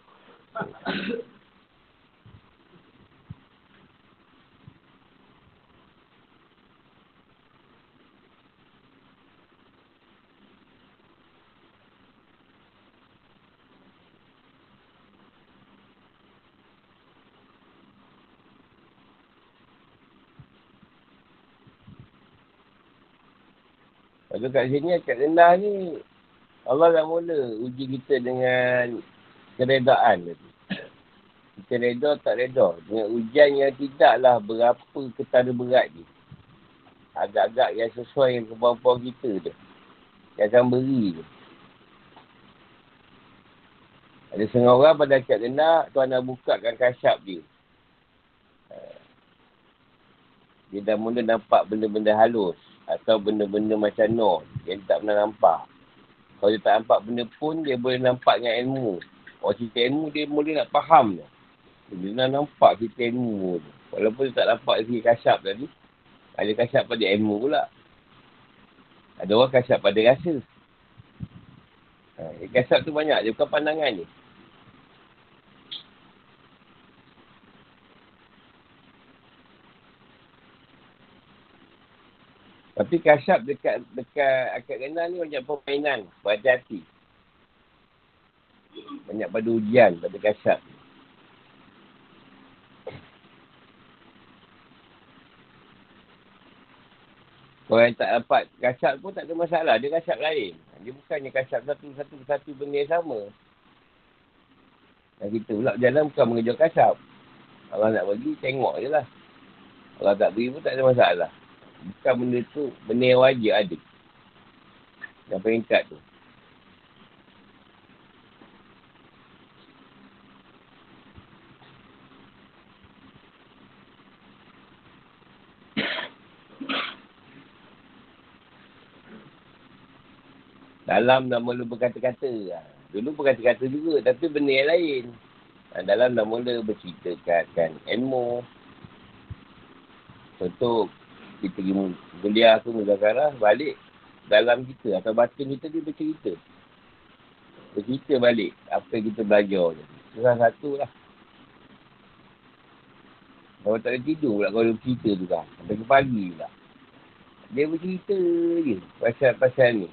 Lepas kat sini, kat rendah ni, Allah dah mula uji kita dengan keredaan. Kita reda tak reda. Dengan ujian yang tidaklah berapa ketara berat ni. Agak-agak yang sesuai dengan kemampuan kita tu. Yang akan beri tu. Ada setengah orang pada kat rendah, Tuan nak bukakan kasyap dia. Dia dah mula nampak benda-benda halus. Atau benda-benda macam no. Yang tak pernah nampak. Kalau dia tak nampak benda pun, dia boleh nampak dengan ilmu. Kalau cerita ilmu, dia boleh nak faham. Dia nak nampak cerita ilmu. Walaupun dia tak nampak dari kasyap tadi. Ada kasyap pada ilmu pula. Ada orang kasyap pada rasa. Ha, kasyap tu banyak. Dia bukan pandangan ni. Tapi kasyap dekat dekat akad rendah ni banyak permainan. Berhati-hati. Banyak pada ujian pada kasyap. Kalau yang tak dapat kasyap pun tak ada masalah. Dia kasyap lain. Dia bukannya kasyap satu-satu satu benda yang sama. Dan kita pula berjalan bukan mengejar kasyap. Kalau nak bagi, tengok je lah. Kalau tak beri pun tak ada masalah. Bukan benda tu, benda yang wajib ada. Yang peringkat tu. Dalam dah mula berkata-kata. Dulu berkata-kata juga, tapi benda yang lain. Dalam dah mula berceritakan ilmu. Contoh, kita pergi kuliah tu muzakarah balik dalam kita atau batin kita dia bercerita bercerita balik apa yang kita belajar tu salah satu lah kalau tak ada tidur pula kalau dia bercerita tu kan sampai ke pagi pula dia bercerita je pasal-pasal ni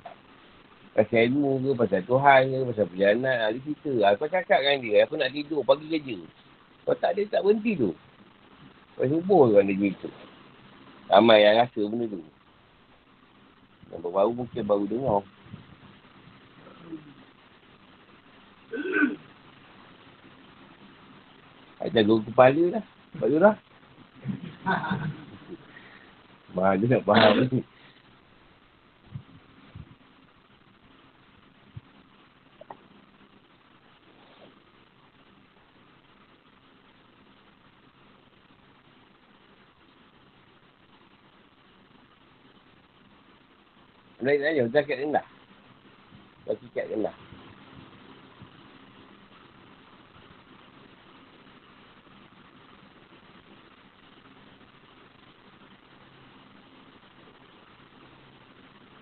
Pasal ilmu ke, pasal Tuhan ke, pasal perjalanan. Ha, dia cerita. Ha, kau cakap dengan dia, aku nak tidur, pagi kerja. Kau tak ada, tak berhenti tu. Kau subuh kan dia cerita. Ramai yang rasa benda tu. Yang baru mungkin baru dengar. Ada guru kepala dah. Sebab tu dah. Mana nak faham ni. Naik aja, jaket rendah. Jaket rendah.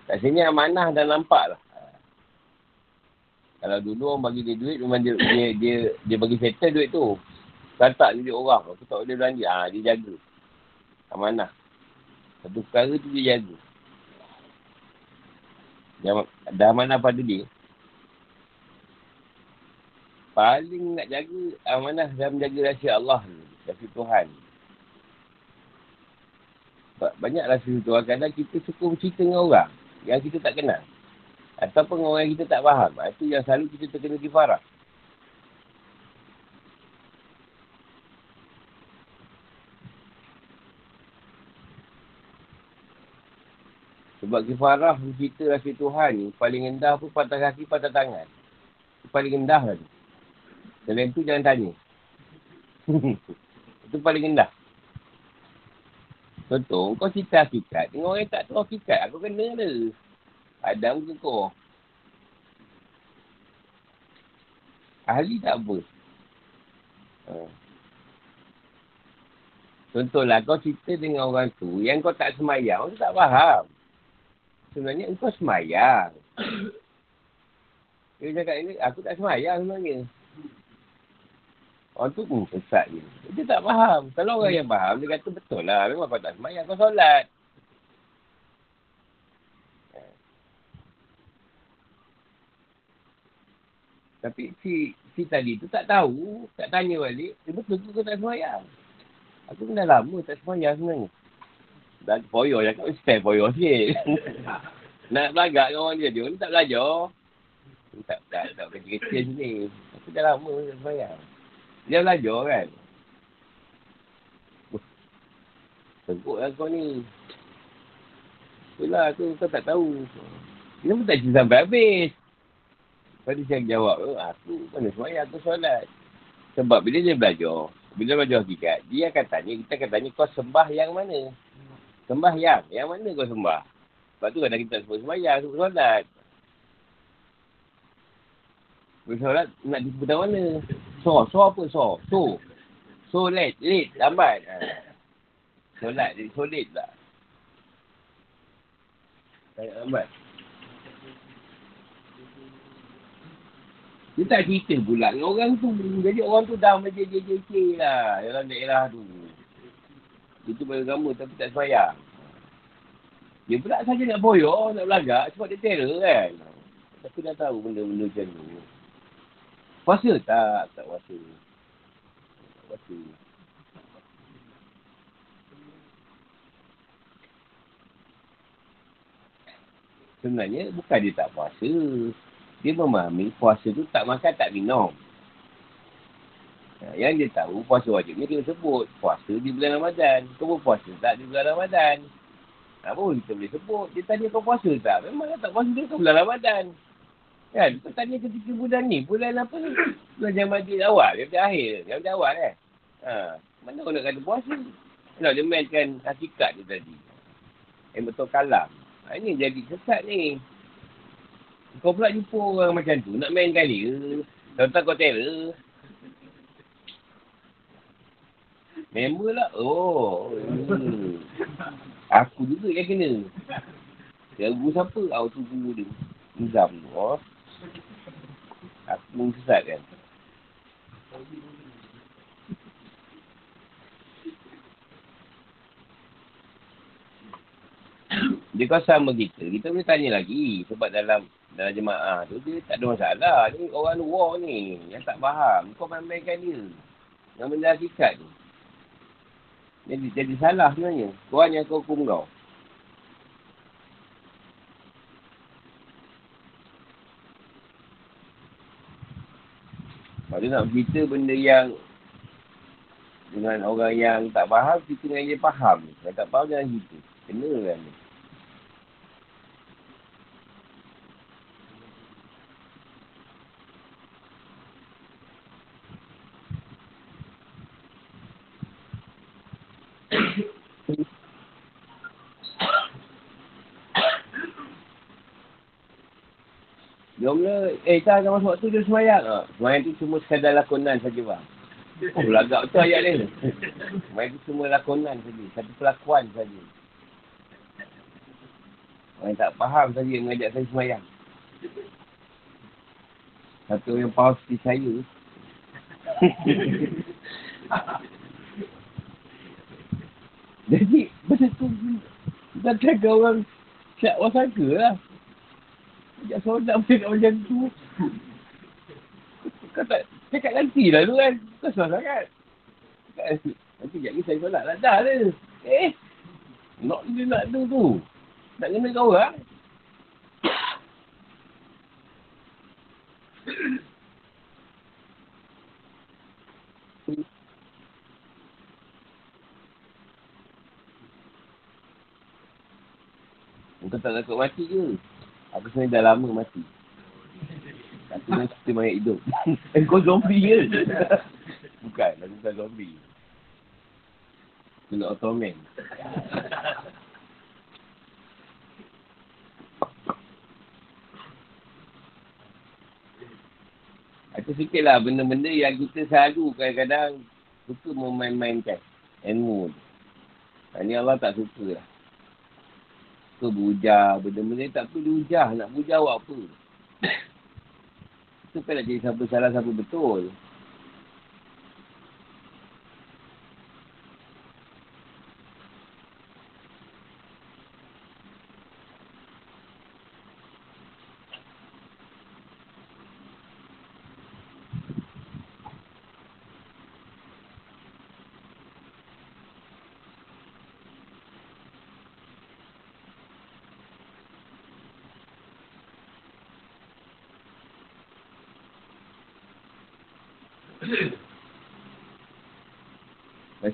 Kat sini amanah dah nampak lah. Kalau dulu orang bagi dia duit, memang dia, dia, dia, dia bagi settle duit tu. Tak duit orang, aku tak boleh belanja. Ha, dia jaga. Amanah. Satu perkara tu dia jaga. Dah amanah pada dia. Paling nak jaga amanah dan menjaga rahsia Allah ni. Rahsia Tuhan. Banyak rahsia Tuhan. Kadang kita suka bercerita dengan orang yang kita tak kenal. Ataupun orang yang kita tak faham. Itu yang selalu kita terkena kifarah. Sebab kifarah cerita rahsia Tuhan ni paling rendah pun patah kaki, patah tangan. Paling rendah lah tu. Selain tu jangan tanya. itu paling rendah. Contoh, kau cerita hakikat. Dengan orang yang tak tahu hakikat, aku kena ada. Adam ke kau? Ahli tak apa. Ha. Contohlah, kau cerita dengan orang tu yang kau tak semayang, orang tak faham. Sebenarnya, kau semayang. Dia cakap ini, aku tak semayang sebenarnya. Orang tu pun sesat je. Dia tak faham. Kalau orang yang faham, dia kata betul lah. Memang kau tak semayang, kau solat. Tapi si si tadi tu tak tahu, tak tanya balik, dia betul tu kau tak semayang. Aku dah lama tak semayang sebenarnya. Dan poyo cakap, stand poyo sikit. Nak belagak dengan orang dia, dia ni tak belajar. Tak, tak, tak, kecil-kecil sini. Aku dah lama tak semayang. Dia belajar kan. Tengkuk lah kau ni. Itulah tu kau tak tahu. Dia pun tak cerita sampai habis. Lepas dia jawab, oh, aku mana semayang, aku solat. Sebab bila dia belajar, bila belajar hakikat, dia akan tanya, kita akan tanya kau sembah yang mana? Sembah yang, mana kau sembah? Sebab tu kadang kita sebut semayang, sebut solat. Bersolat nak di sebelah mana? So, so apa so? So. So late, late, lambat. Ha. Solat, jadi so late tak? Tak lambat. Dia tak cerita pula orang tu. Jadi orang tu dah macam JJK lah. Dalam daerah tu. Itu beragama tapi tak semayang. Dia pula saja nak boyok, nak belagak sebab dia terror kan. Tapi dah tahu benda-benda macam tu. Puasa tak? Tak puasa. Puasa. Sebenarnya bukan dia tak puasa. Dia memahami puasa tu tak makan, tak minum. Yang dia tahu puasa wajibnya dia sebut. Puasa di bulan Ramadan. Kau puasa tak di bulan Ramadan. Apa pun kita boleh sebut. Dia tanya kau puasa tak? Memang tak puasa dia ke bulan Ramadan. Kan? Kau tanya ketika bulan ni. Bulan apa ni? Bulan Jamadil awal. Dia akhir. Dia awal kan? Ha. Mana kau nak kata puasa? Kalau dia mainkan hakikat dia tadi. Yang betul kalam. Ha, ini jadi sesat ni. Kau pula jumpa orang macam tu. Nak mainkan dia. Tahu-tahu kau terror. Member lah. Oh. Hmm. Aku juga yang kena. Ganggu siapa? Aku tunggu dia. Nizam tu. Oh. Aku pun sesat kan. Dia kau sama kita. Kita boleh tanya lagi. Sebab dalam dalam jemaah tu, dia tak ada masalah. Ni orang luar ni yang tak faham. Kau main-mainkan dia. Yang benda hakikat tu. Jadi, jadi salah sebenarnya. Tuan yang kau hukum kau. Kalau nak cerita benda yang dengan orang yang tak faham, kita dengan dia faham. Kalau tak faham, jangan cerita. Kena kan Jomlah, eh tak ada masuk waktu dia semayang. Ha. Semayang tu cuma sekadar lakonan saja bang. Oh, lagak betul ayat ni. Semayang tu cuma lakonan saja. Satu pelakuan saja. Orang yang tak faham saja yang mengajak saya semayang. Satu yang faham seperti saya. Jadi, masa tu, kita jaga orang siap wasaka lah. Sekejap solat macam macam tu. Kau tak cakap nanti lah tu kan. Kau salah sangat. Nanti sekejap lagi saya solat lah. Dah lah. Eh. Nak dia nak tu tu. Nak kena kau orang. Kau tak takut mati ke? Aku sebenarnya dah lama mati. Tapi ni kita mayat hidup. Eh, kau zombie ke? bukan, aku bukan zombie. Kena otomen. Aku fikirlah benda-benda yang kita selalu kadang-kadang suka memain-mainkan ilmu. Ini Allah tak suka lah ke berujar, benda-benda tak perlu diujar, nak berujar buat apa. Itu kan nak jadi siapa salah, siapa betul.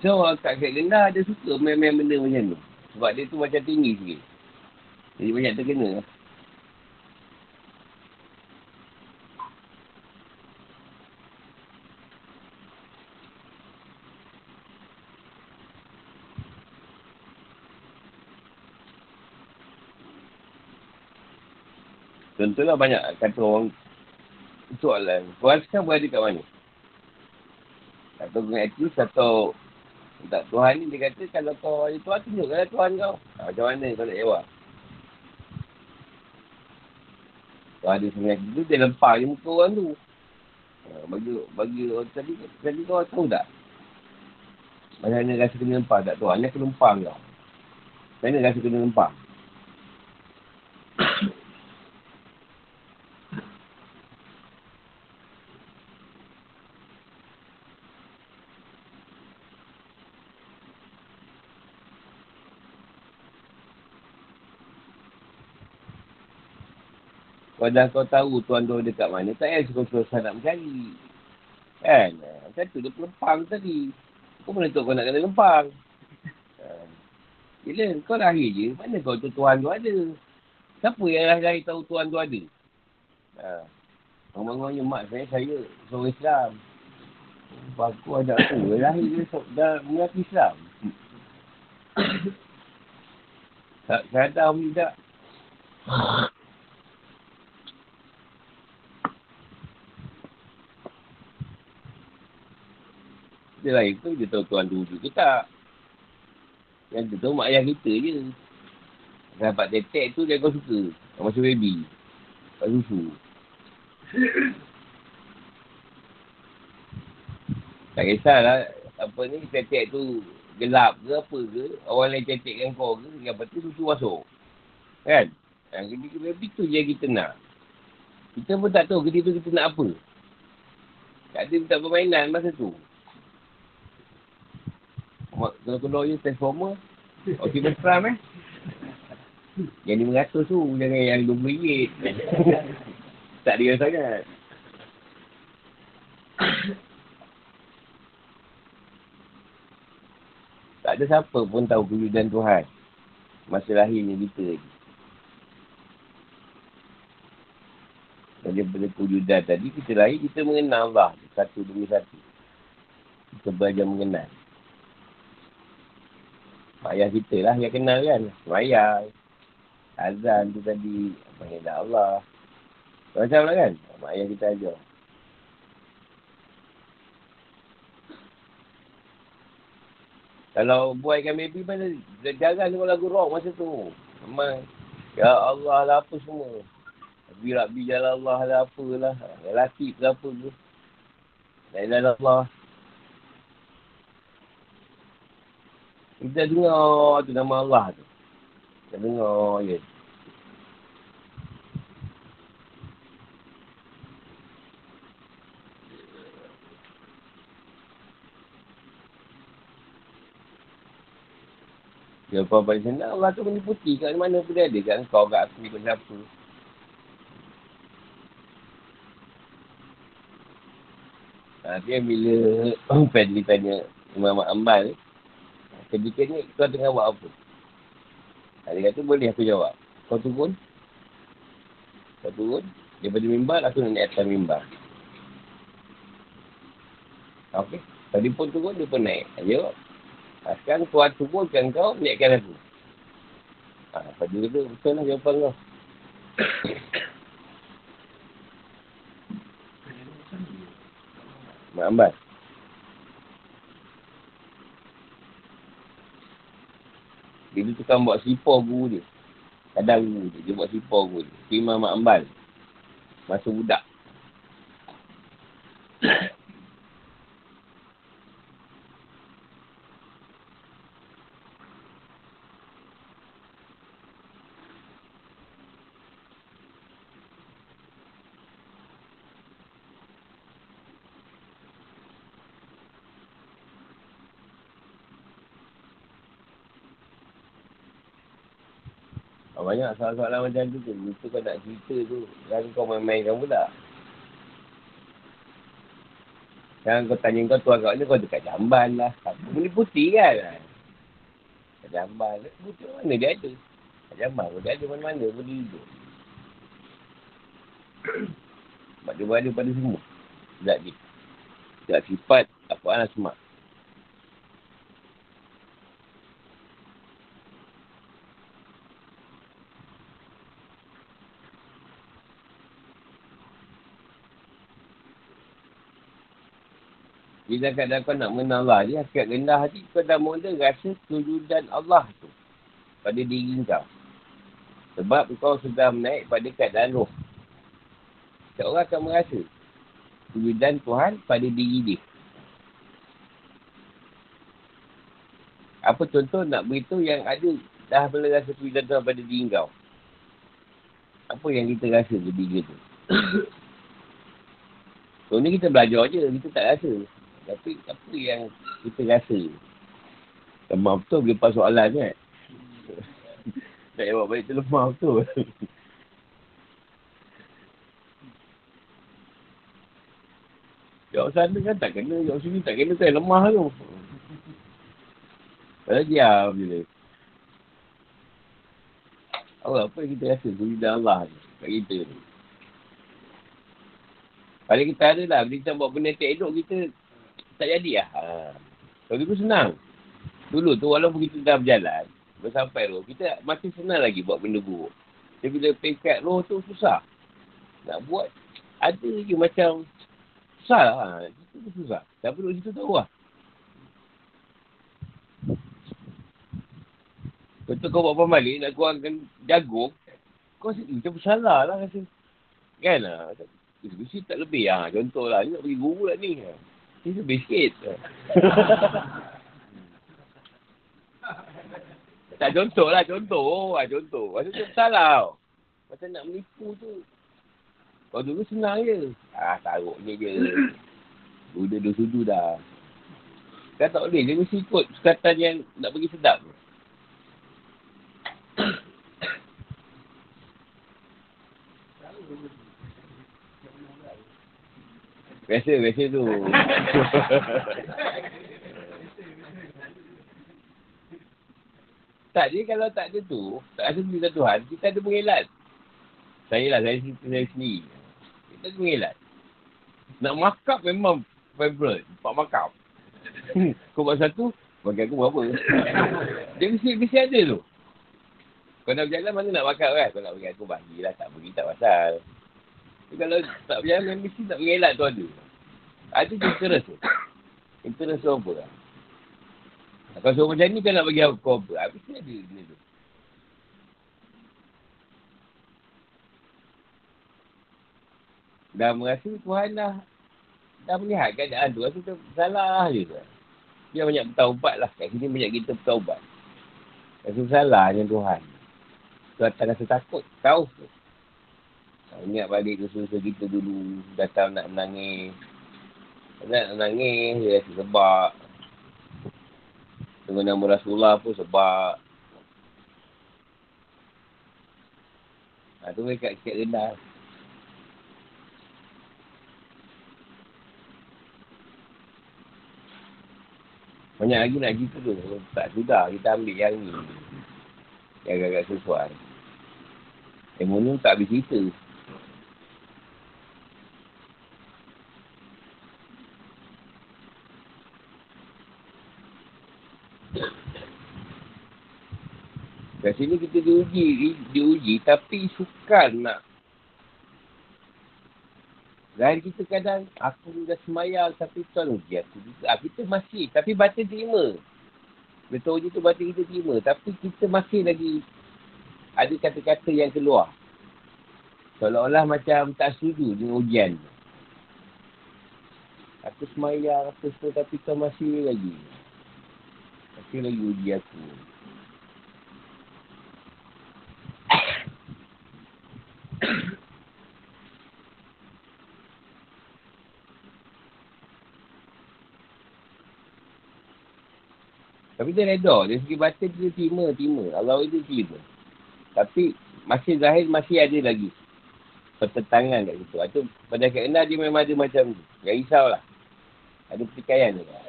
Macam orang kat kat gendah dia suka main-main benda macam tu. Sebab dia tu macam tinggi sikit. Jadi banyak terkena. Contohlah banyak kata orang soalan. Korang sekarang berada kat mana? Atau dengan etis atau tak Tuhan ni dia kata kalau kau ada Tuhan tunjukkanlah Tuhan kau. Ha, macam mana kau nak jawab? Kalau ada sebenarnya itu dia lempar je muka orang tu. Ha, bagi bagi orang tadi tadi kau tahu tak? Macam mana rasa kena lempar tak Tuhan ni aku lempar kau. Macam mana rasa kena lempar? Kalau kau tahu tuan tu dekat mana, tak payah kau susah nak mencari. Kan? Macam tu dia pelempang tadi. Kau mana tahu kau nak kena lempang? Bila kau lahir je, mana kau tu tuan tu ada? Siapa yang lahir-lahir tahu tuan tu ada? Ha. Orang-orang mak saya, saya seorang Islam. Aku ada tu, lahir dia dah mengaku Islam. tak sadar pun tak. Dia lain tu dia tahu tuan dulu ke tak. Yang dia tahu mak ayah kita je. Dapat tetek tu dia kau suka. Macam baby. Tak susu. tak kisahlah. Apa ni tetek tu gelap ke apa ke. Orang lain tetekkan kau ke. Yang penting susu masuk. Kan? Yang baby tu je kita nak. Kita pun tak tahu ketika tu kita nak apa. Tak ada tak permainan masa tu. Kalau keluar je Transformer, Optimus Prime eh. Yang RM500 tu, jangan yang RM20. tak dia sangat. tak ada siapa pun tahu kewujudan Tuhan. Masa lahirnya kita lagi. Daripada kewujudan tadi, kita lahir, kita mengenal Allah satu demi satu. Kita belajar mengenal. Mak ayah kita lah yang kenal kan. Semayang. Azan tu tadi. Apa yang dah Allah. Macam lah kan. Mak ayah kita ajar. Kalau buat ikan baby mana jarang tengok lagu rock masa tu. Memang ya Allah lah apa semua. Rabi-rabi jalan Allah lah apalah. Latif lah apa tu. La ilaha Allah. Kita dengar tu nama Allah tu. Kita dengar. Ya, apa pada sana, Allah tu meniputi kat mana pun dia ada. Kat kau, kat aku, kat siapa. Nanti bila Fadli tanya Imam Ambal Ketika ni kau tengah buat apa? Dia kata boleh aku jawab. Kau turun. Kau turun. Daripada mimbar aku nak naik atas mimbar. Okey. Tadi pun turun dia pun naik. Jawab. Ha, sekarang tuan turunkan kau, naikkan aku. Ha, pada tu, betul lah jawapan kau. Mak Ambat. Dia tu tukang buat sipor guru dia. Kadang guru dia. Dia buat sipor guru dia. Terima Mak Ambal. Masa budak. Banyak soalan-soalan macam tu tu. Itu kau nak cerita tu. Jangan kau main-mainkan pula. Jangan kau tanya kau tuan kau ni kau dekat jamban lah. Benda putih kan? Kat jamban. Putih mana dia ada? Kat jamban pun dia ada mana-mana pun dia hidup. Sebab dia berada pada semua. Tak dia. Tak sifat apa-apa semak. Bila kadang kau nak mengenal Allah, dia akan rendah hati, kau dah mula rasa kejudan Allah tu pada diri kau. Sebab kau sudah menaik pada keadaan roh. Setiap orang akan merasa kejudan Tuhan pada diri dia. Apa contoh nak beritahu yang ada dah mula rasa kejudan Tuhan pada diri kau? Apa yang kita rasa diri tu? So ni kita belajar je, kita tak rasa. Tapi apa yang kita rasa? Lemah betul boleh pas soalan kan? tak jawab balik tu lemah betul. Jawab sana kan tak kena, jawab sini tak kena, saya lemah tu. Padahal diam je lah. Allah, apa yang kita rasa? Tujuan Allah ni. Kat kita ni. Paling kita ada lah. Bila kita buat benda tak elok, kita tak jadi lah. Ha. Kalau dulu senang. Dulu tu walaupun kita dah berjalan, bersampai roh, kita masih senang lagi buat benda buruk. Tapi bila pekat roh tu susah. Nak buat, ada je macam susah lah. Ha. Itu susah. Tak perlu kita tahu lah. Betul kau buat pembalik, nak kurangkan jagung, kau rasa macam bersalah lah rasa. Kan lah. Mesti tak lebih lah. Contoh lah, ni nak pergi guru lah ni. Ini lebih sikit. tak contoh lah, contoh. Ah, contoh. Masa tu salah. Macam nak menipu tu. Kalau dulu senang je. Ah, taruh ni je. Udah dua sudu dah. Kan tak boleh. Dia mesti ikut sukatan yang nak bagi sedap. Biasa, biasa tu. tak, dia kalau tak ada tu, tak ada cerita Tuhan, kita ada mengelat. Saya lah, saya cerita saya sendiri. Kita ada mengelat. Nak makap memang favorite. Empat makap. Kau buat satu, bagi aku berapa? dia mesti, mesti ada tu. Kau nak berjalan mana nak makap kan? Kau nak bagi aku bagilah, tak bagi tak pasal. Kalau tak berjalan, mesti tak mengelak tu ada. Ada interest tu. Interest tu apa lah. Kalau suruh macam ni kan nak bagi aku apa. Habis ni ada benda tu. Dah merasa Tuhan dah dah melihat keadaan tu. Rasa tu salah je tu. Dia banyak bertaubat lah. Kat sini banyak kita bertaubat. Rasa salah je Tuhan. Tuhan tak rasa takut. Tahu tu. Ingat balik dosa-dosa kita dulu. Datang nak menangis. Nak menangis. Dia rasa sebab. Dengan nama Rasulullah pun sebab. Ha, tu mereka sikit rendah. Banyak lagi nak cerita tu. Tak sudah. Kita ambil yang ni. Yang agak-agak sesuai. Ilmu ni tak habis cerita. Kat sini kita diuji, diuji tapi suka nak. Zahir kita kadang, aku dah semayang tapi tuan uji aku juga. Ah, kita masih, tapi batin terima. Betul uji tu batin kita terima. Tapi kita masih lagi ada kata-kata yang keluar. Seolah-olah macam tak setuju dengan ujian. Aku semayang, aku semua tapi tuan masih lagi. Masih lagi uji aku. Tapi dia reda. Dari segi batin dia terima, terima. Allah itu terima. Tapi masih zahir masih ada lagi. Pertentangan kat situ. Itu pada kena dia memang ada macam tu. Jangan risaulah. Ada pertikaian dia.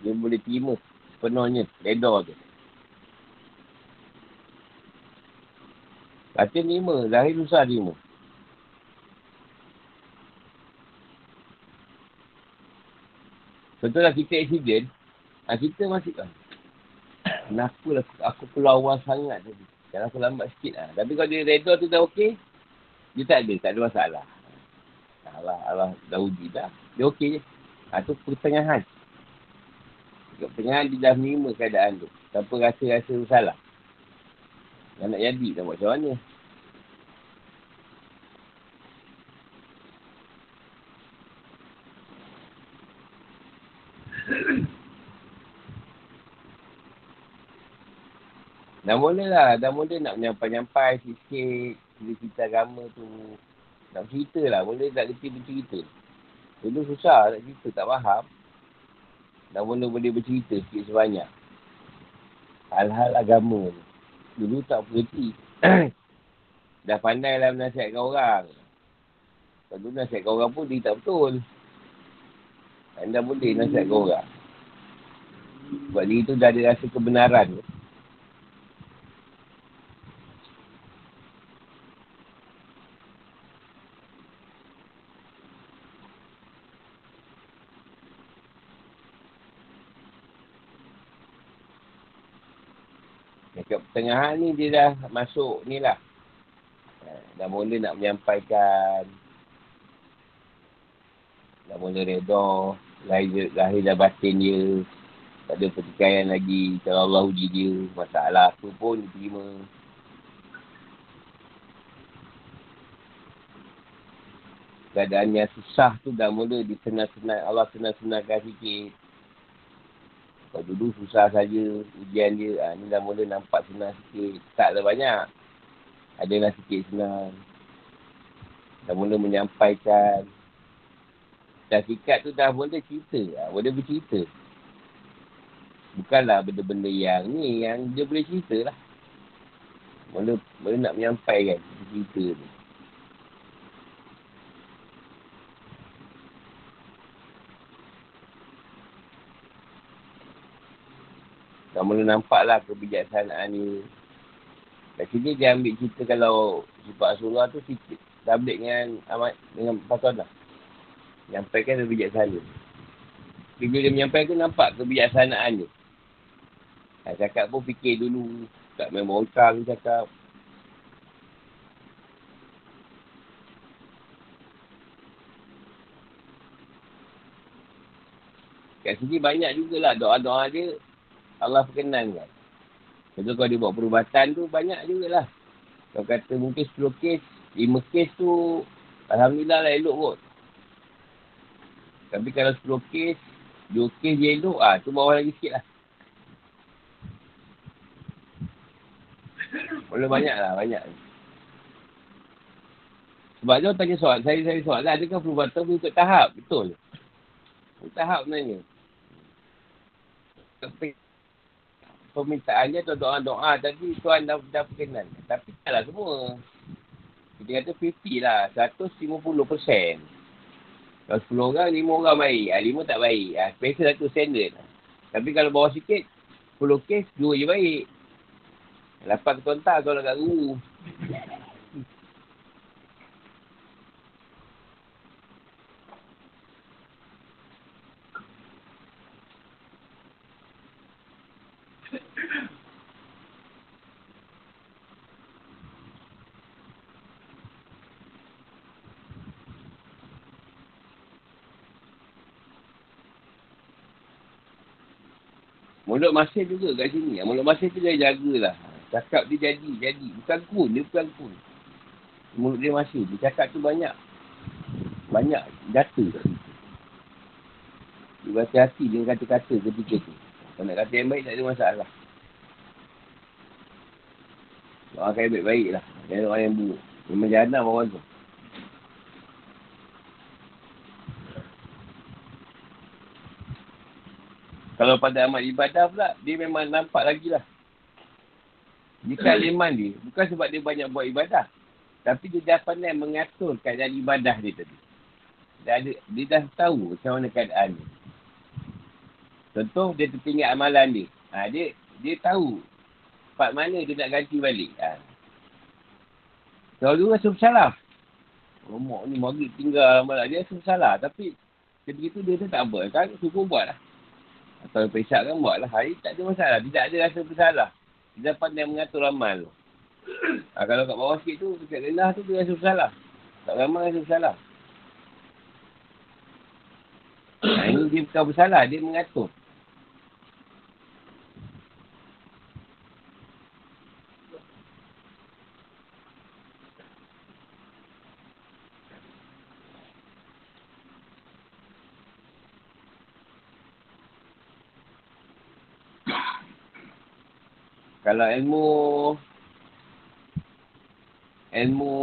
Dia boleh terima sepenuhnya. Reda tu. Batin terima. Zahir susah terima. Contohlah kita accident, Ha, kita masih kan. Kenapa lah aku keluar awal sangat tadi. Kalau aku lambat sikit lah. Tapi kalau dia reda tu dah okey. Dia tak ada. Tak ada masalah. Allah, Allah dah uji dah. Dia okey je. Ha, tu pertengahan. Pertengahan dia dah menerima keadaan tu. Tanpa rasa-rasa salah. Yang nak jadi tak buat macam mana. Dah mula lah. Dah mula nak nyampai-nyampai sikit. Cerita agama tu. Nak cerita lah. Mula tak kerti bercerita. Dulu susah nak cerita. Tak faham. Dah mula boleh bercerita sikit sebanyak. Hal-hal agama tu. Dulu tak berhenti. Dah pandai lah menasihatkan orang. Kalau dulu nasihatkan orang pun dia tak betul. Anda boleh nasihatkan orang. Sebab dia tu dah ada rasa kebenaran tu. Pertengahan ni dia dah masuk ni lah. Eh, dah mula nak menyampaikan. Dah mula reda. Lahir, lahir dah batin dia. Tak ada pertikaian lagi. Kalau Allah uji dia. Masalah apa pun dia terima. Keadaan yang susah tu dah mula disenang-senang. Allah senang-senangkan sikit. Kalau dulu susah saja ujian dia. Ha, ni dah mula nampak senang sikit. Tak ada banyak. Adalah sikit senang. Dah mula menyampaikan. Dah sikat tu dah mula cerita. Ha, boleh bercerita. Bukanlah benda-benda yang ni, yang dia boleh cerita lah. Mula, mula nak menyampaikan cerita tu. Dah mula nampak lah kebijaksanaan ni. Kat sini dia ambil cerita kalau sifat Rasulullah tu sikit. Ambil dengan amat dengan pasuan lah. Nyampaikan dia bijaksana. Bila dia menyampaikan nampak kebijaksanaan dia. Ha, cakap pun fikir dulu. Tak main bongkang cakap. Kat sini banyak jugalah doa-doa dia Allah perkenankan. Contoh kalau dia buat perubatan tu banyak jugalah. Kalau kata mungkin 10 kes, 5 kes tu Alhamdulillah lah elok kot. Tapi kalau 10 kes, 2 kes je elok, ah tu bawah lagi sikit lah. Boleh banyak lah, banyak. Sebab dia tanya soal, saya saya soal lah, adakah perubatan tu untuk tahap? Betul. Untuk tahap sebenarnya. Tapi permintaannya atau doa-doa tadi Tuhan dah, dah perkenan. Tapi taklah semua. Kita kata 50 lah. 150%. Kalau 10 orang, 5 orang baik. Ha, 5 tak baik. Ha, special satu standard. Tapi kalau bawah sikit, 10 kes, 2 je baik. 8 kontak kalau kat guru. Mulut masih juga kat sini. Mulut masih tu dia jagalah. Cakap dia jadi, jadi. Bukan kun, dia bukan kun. Mulut dia masih. Dia cakap tu banyak. Banyak situ. Dia berhati-hati dengan kata-kata ketika tu. Kalau nak kata yang baik, tak ada masalah. Doakan yang baik-baik lah. Jangan orang yang buruk. Memang jana orang tu. Kalau pada amat ibadah pula, dia memang nampak lagi lah. Jika aliman dia, bukan sebab dia banyak buat ibadah. Tapi dia dah pandai mengatur keadaan ibadah dia tadi. Dia, ada, dia dah tahu macam mana keadaan dia. Contoh, dia tertinggal amalan dia. Ha, dia dia tahu part mana dia nak ganti balik. Ha. Kalau dulu rasa bersalah. Romak ni maghrib tinggal amalan dia rasa bersalah. Tapi ketika tu dia tak apa. Kan suruh buat lah. Atau pesak kan buatlah. Hari tak ada masalah. Tidak ada rasa bersalah. Dia pandai mengatur amal tu. Ha, kalau kat bawah sikit tu, dekat rendah tu dia rasa bersalah. Tak ramai rasa bersalah. Ha, ini dia bukan bersalah. Dia mengatur. Kalau ilmu ilmu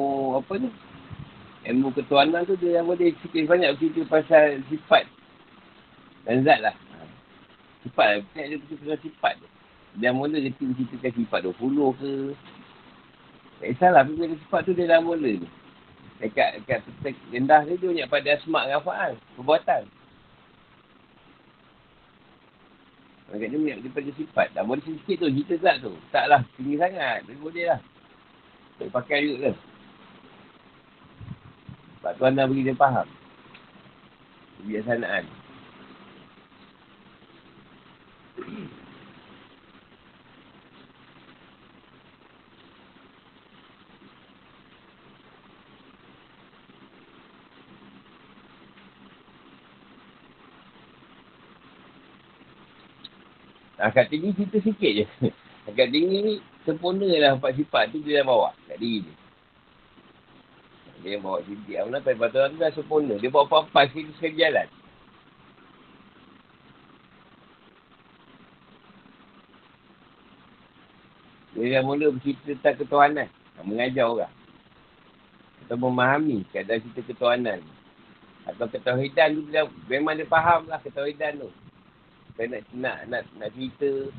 apa tu? Ilmu ketuanan tu dia yang boleh sikit banyak cerita pasal sifat dan zat lah. Sifat lah. Banyak dia cerita pasal sifat tu. Dia mula dia ceritakan sifat 20 ke. Tak kisahlah. Bila sifat tu dia dah mula. Dekat, dekat, dekat rendah dia, dia banyak pada asmak dengan fa'al. Perbuatan. Agak dia banyak daripada sifat. Dah boleh sikit tu, cerita zat tu. Taklah, tinggi sangat. Tapi boleh lah. Tak pakai juga ke. Sebab Tuan dah beri dia faham. Kebiasaan. Ha, kat tinggi cerita sikit je. Kat tinggi ni sempurna lah empat sifat tu dia dah bawa kat diri dia. Dia bawa sini. Apa nak perbuatan tu dah sempurna. Dia bawa apa-apa sekali sekali jalan. Dia dah mula bercerita tentang ketuhanan. Mengajar orang. Atau memahami keadaan cerita ketuanan. Atau ketauhidan tu dia, memang dia faham lah ketauhidan tu. Saya nak, nak, nak, nak cerita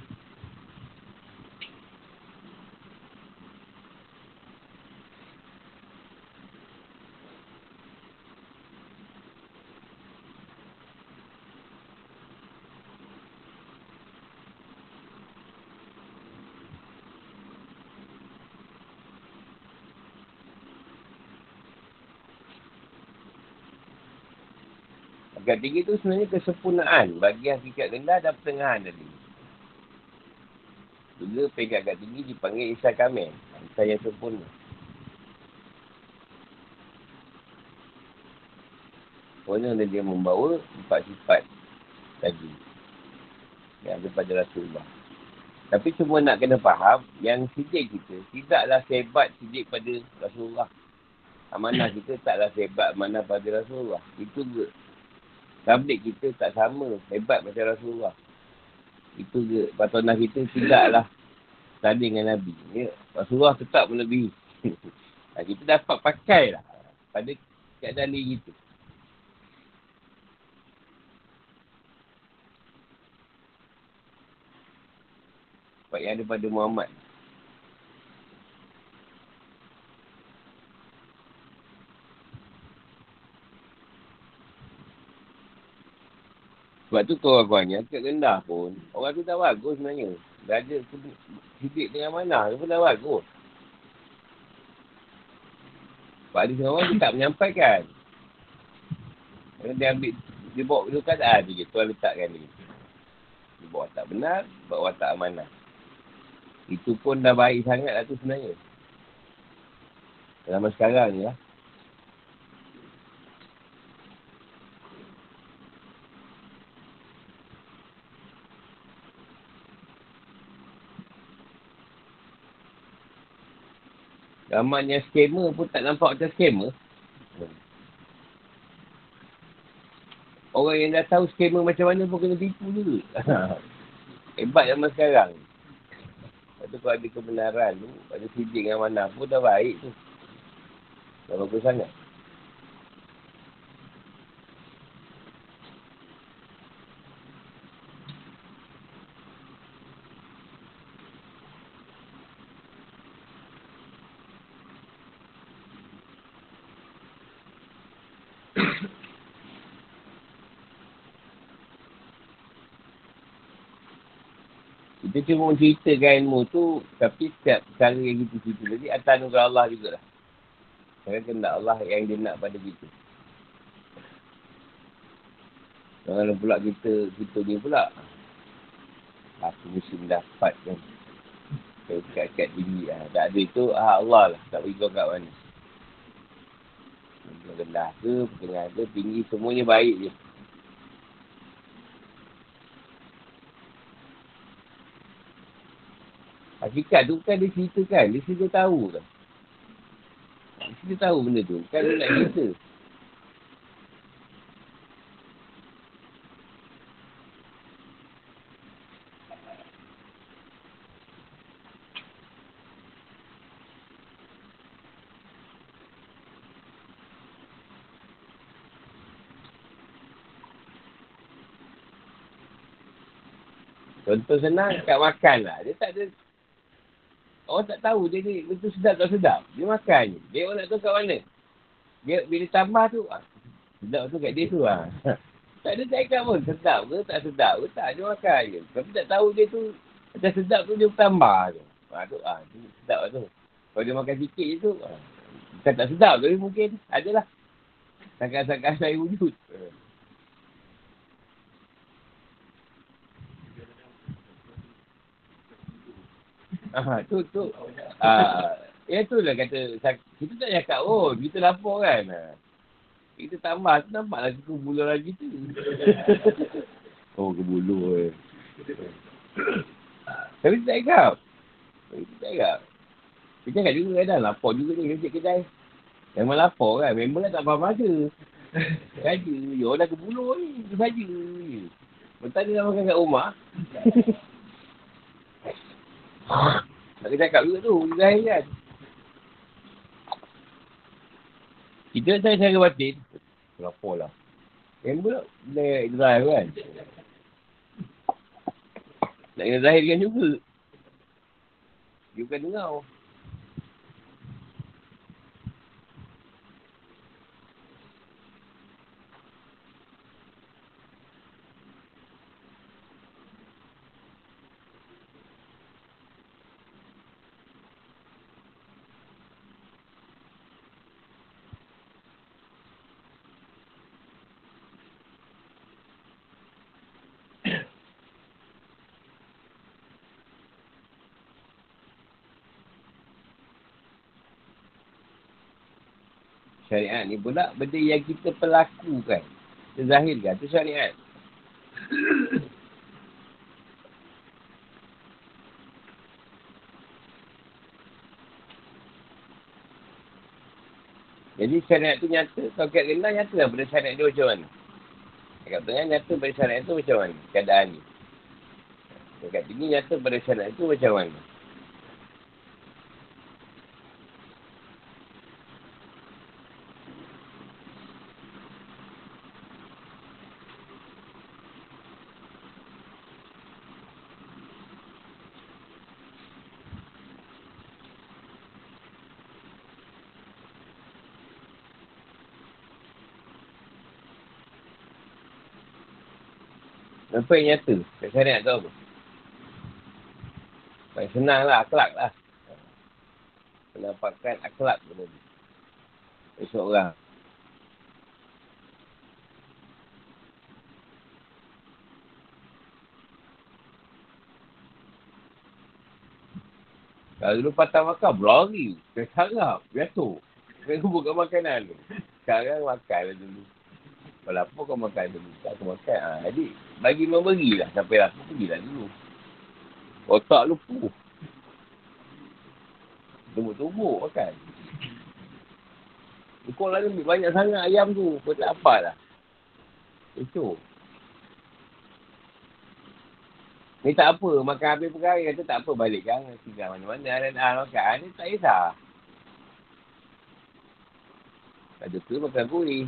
Hakikat tinggi tu sebenarnya kesempurnaan bagi hakikat rendah dan pertengahan tadi. Juga pegang hakikat tinggi dipanggil Isa Kamil. Isa yang sempurna. Pokoknya dia membawa empat sifat tadi. Yang ada pada Rasulullah. Tapi semua nak kena faham yang sidik kita tidaklah sebat sidik pada Rasulullah. Amanah kita taklah sebat mana pada Rasulullah. Itu Tablik kita tak sama hebat macam Rasulullah. Itu je. Patonah kita tidaklah tanding dengan Nabi. Ya, Rasulullah tetap melebihi. nah, kita dapat pakai lah pada keadaan diri kita. Sebab yang ada pada Muhammad. Sebab tu orang kat rendah pun, orang tu tak bagus sebenarnya. Dah ada sidik dengan mana, tu pun dah bagus. Sebab ada seorang dia tak menyampaikan. Kalau dia ambil, dia bawa dua keadaan je, tuan letakkan dia. Dia bawa tak benar, bawa tak amanah. Itu pun dah baik sangat lah tu sebenarnya. Dalam sekarang ni lah. Ramanya skema pun tak nampak macam skema. Orang yang dah tahu skema macam mana pun kena tipu juga. Hebat zaman sekarang. Lepas tu kalau ada kebenaran tu, ada sidik dengan mana pun dah baik tu. Dah bagus sangat. Kita cuma menceritakan ilmu tu, tapi setiap cara yang kita cerita tadi, atas anugerah Allah jugalah. Kerana kena Allah yang dia nak pada kita. Jangan pula kita, kita ni pula. Aku mesti mendapat kan. Kat-kat tinggi lah. Tak ada itu, ah Allah lah. Tak beri kau kat mana. Rendah ke, pertengah ke, tinggi, semuanya baik je. Hakikat tu kan dia ceritakan. Dia cerita tahu tu. Dia cerita tahu benda tu. Kan dia nak cerita. Contoh senang, kat makan lah. Dia tak ada Orang tak tahu dia ni betul sedap tak sedap. Dia makan je. Dia orang nak tahu kat mana. Dia bila tambah tu, ah, sedap tu kat dia tu lah. tak ada cakap pun sedap ke tak sedap ke. Tak, dia makan je. Tapi tak tahu dia tu, macam sedap tu dia tambah tu. Ha, tu, ha, tu sedap lah tu. Kalau dia makan sikit je tu, bukan tak sedap tapi mungkin adalah. Sangka-sangka saya wujud. Ah, tu tu. Ah, ya tu lah kata kita tak cakap oh, kita lapor kan. Kita tambah tu nampak lagi ke bulu lagi tu. oh, ke bulu eh. Tapi tak cakap. Tapi tak cakap. Kita cakap juga kadang lapor juga ni kerja kedai. Memang lapor kan. Memang tak faham ada. Saja. Ya orang ke bulu ni. Itu saja. Bentar dia nak makan kat rumah. Tak kena cakap juga tu, Zahir kan. Kita tak cara batin. Kenapa lah? Yang pula, dia drive kan? Nak kena zahirkan juga. Dia bukan dengar. Syariat ni pula benda yang kita pelakukan. Kita zahirkan. Itu syariat. Jadi syariat tu nyata. Kalau kat rendah nyata lah pada syariat dia macam mana. Kat tengah nyata pada syariat tu macam mana. Keadaan ni. Kat tinggi nyata pada syariat tu macam mana. Apa yang nyata? Kat syariat tu apa? Paling senang lah, akhlak lah. Penampakan akhlak tu tadi. Seseorang. Kalau dulu patah makan, berlari. Dia sarap, jatuh. Dia buka makanan tu. Sekarang makan lah dulu. Kalau apa kau makan dulu. Tak kau makan. Ha, jadi, bagi memberi lah. Sampai lapar, pergilah dulu. Otak lupa. Tumbuk-tumbuk makan. Kau lah ni banyak sangat ayam tu. Kau tak apa lah. Itu. Ni tak apa. Makan habis perkara kata tak apa balik kan. Tinggal mana-mana. Dan ah, makan. Ni tak kisah. Ada tu makan kuih.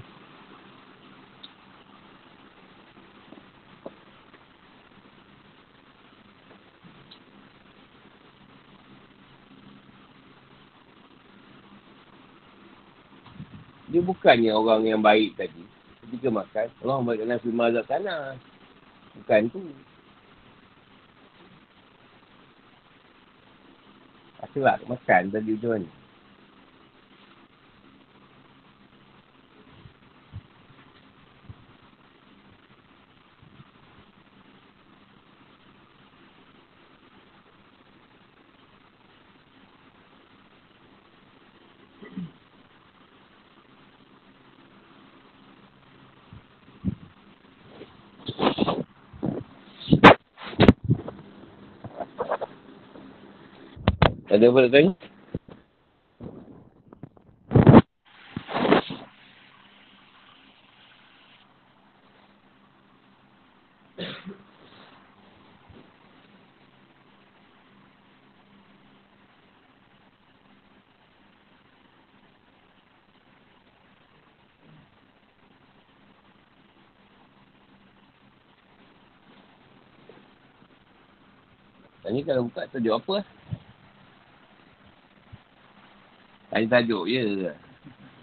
Dia bukannya orang yang baik tadi. Ketika makan, Allah memberikan firman azab tanah. Bukan tu. Akhlak makan tadi macam mana? Ada apa nak tanya? Tanya kalau buka tajuk apa lah. Tanya tajuk je.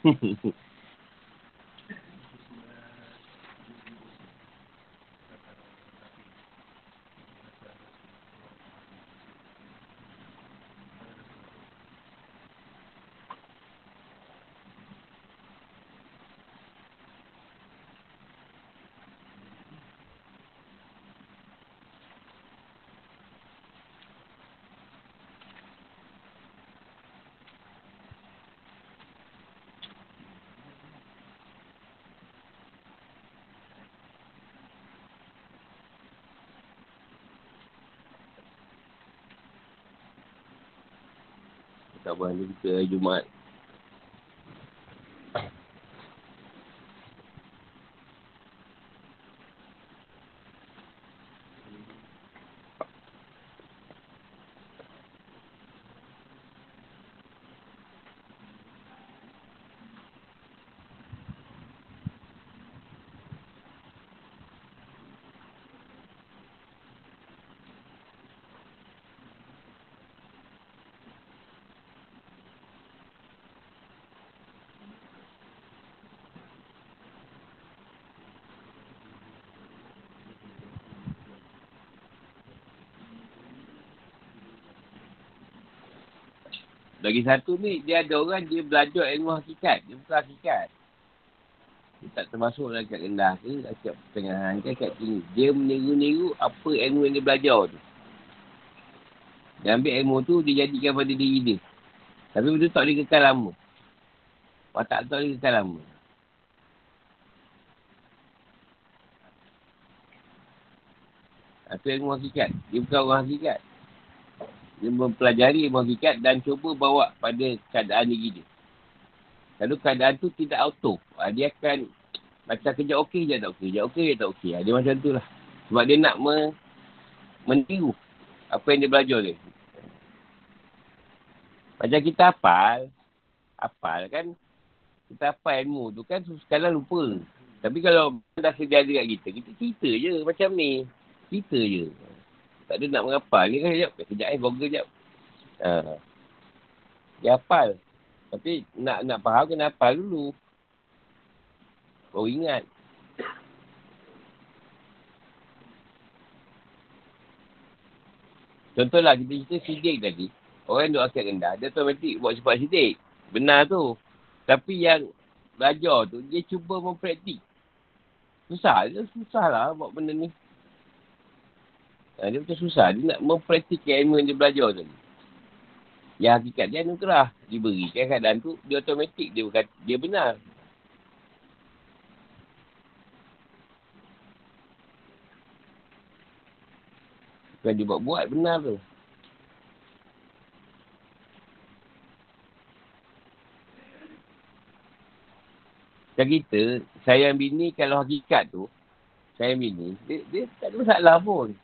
Tak apa, nanti kita hari Jumaat. Lagi satu ni, dia ada orang dia belajar ilmu hakikat. Dia bukan hakikat. Dia tak termasuk dalam kat rendah ke, kat pertengahan ke, kat tinggi. Dia meniru-niru apa ilmu yang dia belajar tu. Dia ambil ilmu tu, dia jadikan pada diri dia. Tapi betul tak boleh kekal lama. Watak tak boleh kekal lama. Itu ilmu hakikat. Dia bukan orang hakikat. Dia mempelajari ilmu hakikat dan cuba bawa pada keadaan diri dia. Kalau keadaan tu tidak auto. Ah, dia akan macam kejap okey je tak okey. Kejap okey je tak okey. Ah, dia macam tu lah. Sebab dia nak me, meniru apa yang dia belajar dia. Macam kita hafal. Hafal kan. Kita hafal ilmu tu kan sekarang lupa. Tapi kalau dah sedia ada kat kita, kita cerita je macam ni. Cerita je. Tak ada nak menghafal. Ni kan sekejap. Sekejap eh, boga sekejap. Ha. Dia hafal. Tapi nak nak faham kena hafal dulu. Kau ingat. Contohlah kita cerita sidik tadi. Orang duduk akad rendah, dia automatik buat cepat sidik. Benar tu. Tapi yang belajar tu, dia cuba mempraktik. Susah. Susah lah buat benda ni. Ha, dia macam susah. Dia nak mempraktikkan ilmu yang dia belajar tu. Yang hakikat dia anugerah. Diberikan keadaan tu, dia automatik. Dia, berkata, dia benar. Bukan dia buat-buat benar tu. Macam kita, sayang bini kalau hakikat tu, sayang bini, dia, dia tak ada masalah pun.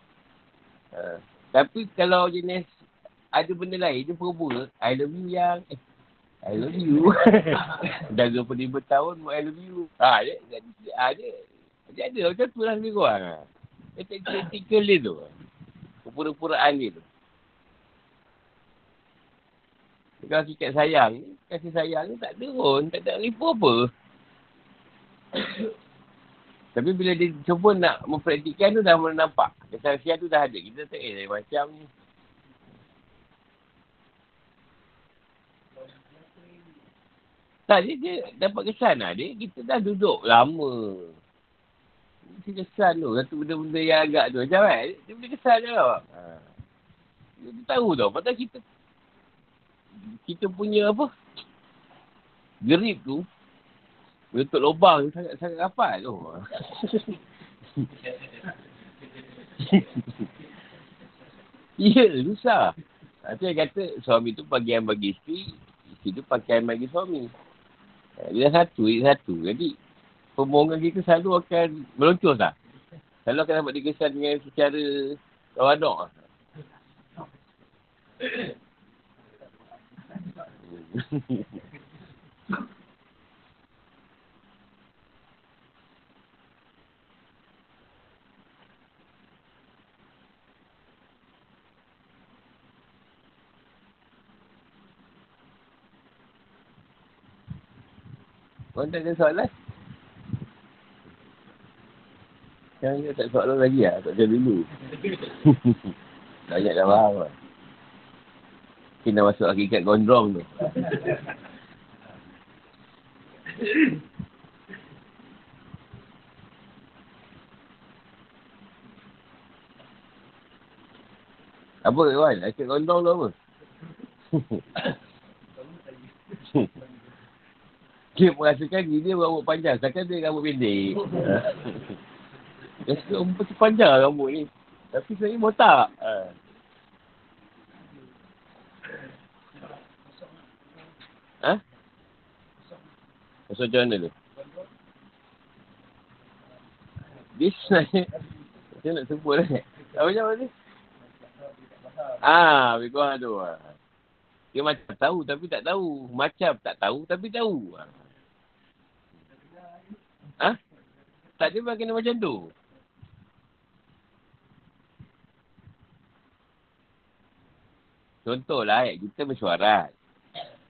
Ha. Tapi kalau jenis ada benda lain, dia pura I love you yang, eh, I love you. Dah 25 tahun, I love you. Ha, dia, dia, dia, ha, dia, dia ada macam tu lah lebih kurang. Dia teknikal dia tu. Pura-puraan dia tu. Kalau sikit sayang, kasih sayang ni tak ada pun. Tak ada ribu apa. Tapi bila dia cuba nak mempraktikkan tu dah mula nampak. Kesaksian tu dah ada. Kita tak eh macam ni. Tak, dia, dia dapat kesan lah. Dia, kita dah duduk lama. Dia kesan tu. Satu benda-benda yang agak tu. Macam kan? Dia boleh kesan je lah. Ha. Dia, dia tahu tau. Padahal kita kita punya apa? Gerip tu Bentuk lubang sangat-sangat rapat tu. Ya, susah. Nanti yang kata suami tu bagian bagi isteri, isteri tu pakaian bagi suami. Dia satu, dia satu. Jadi, pembohongan kita selalu akan meluncur tak? Selalu akan dapat dikesan dengan secara kawadak. Korang tak ada soalan? Sekarang kita tak soalan lagi lah. Tak macam dulu. Banyak dah faham lah. Kita masuk hakikat gondrong tu. apa Wan? Hakikat gondrong tu apa? Dia merasakan diri dia rambut panjang. Takkan dia rambut pendek. dia suka rambut panjang rambut ni. Tapi saya botak. Ha. Ha? Masuk macam mana tu? Dia sebenarnya Saya nak sebut lah Apa macam mana Ah, lebih kurang tu Dia macam tahu tapi tak tahu Macam tak tahu tapi tahu Ha? Tak ada kena macam tu. Contohlah ayat kita bersuarat.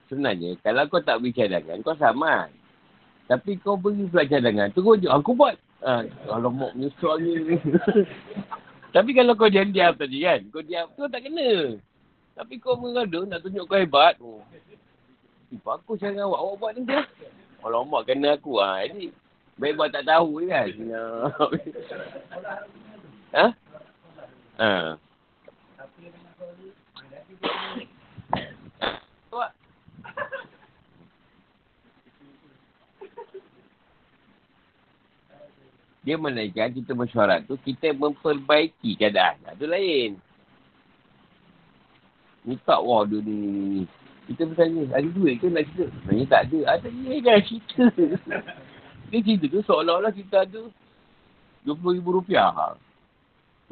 Sebenarnya, kalau kau tak beri cadangan, kau sama. Tapi kau beri pula cadangan, tu kau aku buat. Ha, kalau mau menyusul ni. Tapi kalau kau diam-diam tadi kan, kau diam, tu tak kena. Tapi kau mengadu nak tunjuk kau hebat. Oh. Tiba aku cara awak, awak buat ni dia. Alamak kena aku. Ha. Jadi baik buat tak tahu je kan. ha? Ha. Dia menaikkan kita mesyuarat tu, kita memperbaiki keadaan. Itu lain. Ni tak wah dia ni. Kita bertanya, ada duit ke nak cerita? Sebenarnya tak ada. Ada ni kan cerita. Dia cerita tu seolah-olah kita ada RM20,000.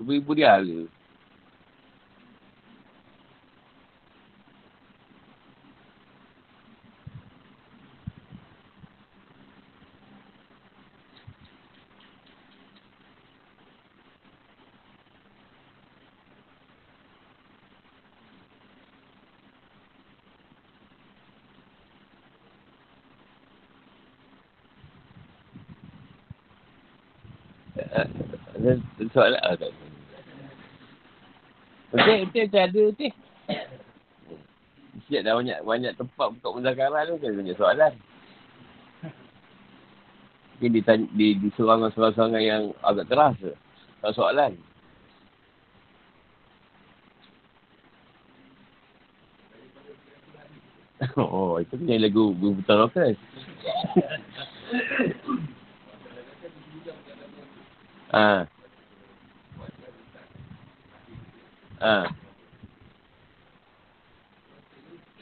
RM20,000 dia ada. Soalan. Ah, tak. Okey, okey, okey, ada okey. Siap dah banyak banyak tempat untuk muzakarah tu kan banyak soalan. Mungkin di, di, di sorangan-sorangan yang agak keras tu. Tak soalan. oh, itu punya lagu Buta Rockers. Ah. Ha.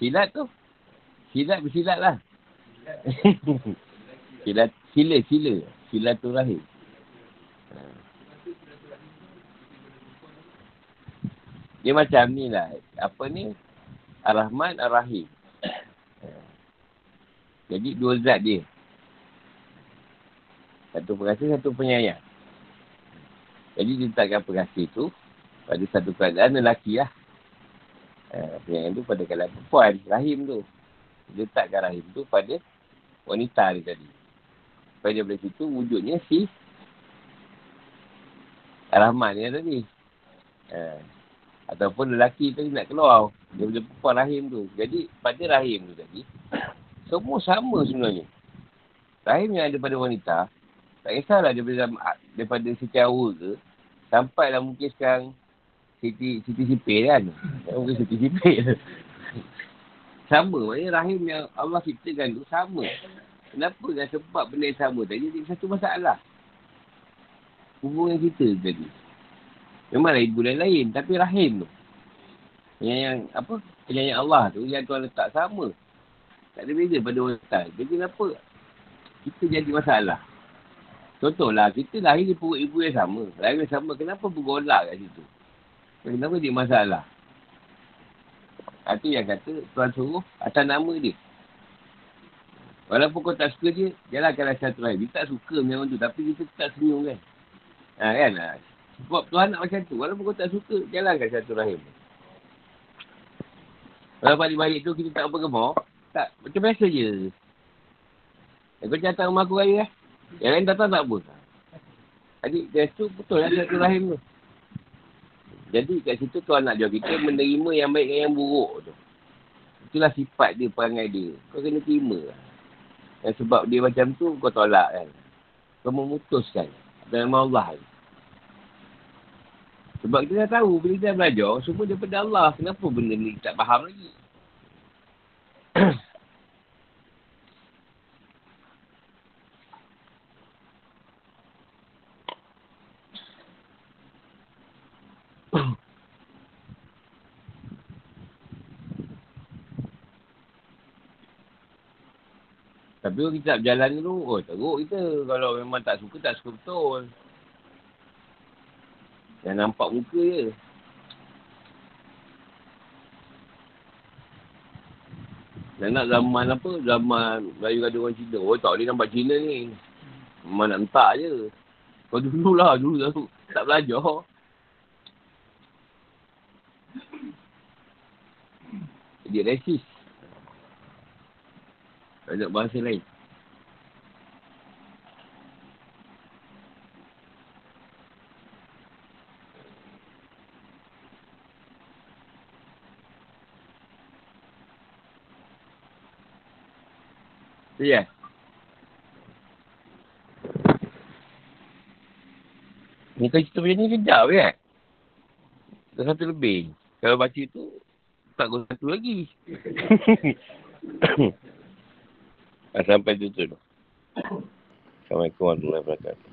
Silat tu. Silat bersilat lah. silat, sila, sila. Silatul rahim. Ha. Dia macam ni lah. Apa ni? Ar-Rahman, Ar-Rahim. Ha. Jadi dua zat dia. Satu perkasa, satu penyayang. Jadi dia letakkan perkasa tu pada satu keadaan lelaki lah. Uh, yang tu pada keadaan perempuan, rahim tu. Dia letakkan rahim tu pada wanita ni tadi. Supaya daripada situ wujudnya si Rahman ni tadi. Uh, ataupun lelaki tu nak keluar. Dia boleh perempuan rahim tu. Jadi pada rahim tu tadi, semua sama sebenarnya. Rahim yang ada pada wanita, tak kisahlah daripada, daripada setiap awal ke, sampailah mungkin sekarang Siti Siti Sipil kan. Mungkin Siti Sipil. sama. Maksudnya rahim yang Allah ciptakan tu sama. Kenapa kan sebab benda yang sama tadi jadi satu masalah. Hubungan kita tadi. Memanglah ibu dan lain. Tapi rahim tu. Yang, yang apa? Penyayang Allah tu yang Tuhan letak sama. Tak ada beza pada wanita. Jadi kenapa? Kita jadi masalah. Contohlah, kita lahir di perut ibu yang sama. Lahir yang sama. Kenapa bergolak kat situ? Kenapa dia masalah? Itu yang kata Tuhan suruh atas nama dia. Walaupun kau tak suka dia, jalankanlah satu lain. Dia tak suka memang tu. Tapi kita tak senyum kan. Ha, kan? Ha. Sebab Tuhan nak macam tu. Walaupun kau tak suka, jalankan satu rahim. Kalau balik-balik tu kita tak apa gemar, tak. Macam biasa je. Eh, kau datang rumah aku raya lah. Yang lain datang tak apa. Adik, dia tu betul lah satu rahim tu. Jadi kat situ Tuhan nak jawab kita menerima yang baik dan yang buruk tu. Itulah sifat dia, perangai dia. Kau kena terima. Dan sebab dia macam tu, kau tolak kan. Kau memutuskan. Dan nama Allah. Sebab kita dah tahu, bila kita belajar, semua daripada Allah. Kenapa benda ni tak faham lagi? Tapi kalau kita tak berjalan dulu, oh teruk kita. Kalau memang tak suka, tak suka betul. Yang nampak muka je. Dan nak zaman apa? Zaman Melayu ada orang Cina. Oh tak boleh nampak Cina ni. Memang nak entak je. Kau dulu lah. Dulu tak, tak belajar. Dia resis. Tak bahasa lain. Itu ya. Ni kalau cerita macam ni kejap kan? Dah satu lebih. Kalau baca tu, tak guna satu lagi. ah, sampai tu tu. Assalamualaikum warahmatullahi wabarakatuh.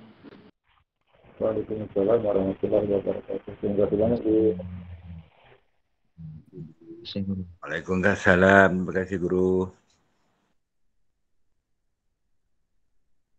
Waalaikumsalam warahmatullahi wabarakatuh. Terima kasih banyak.
Waalaikumsalam. Terima kasih guru.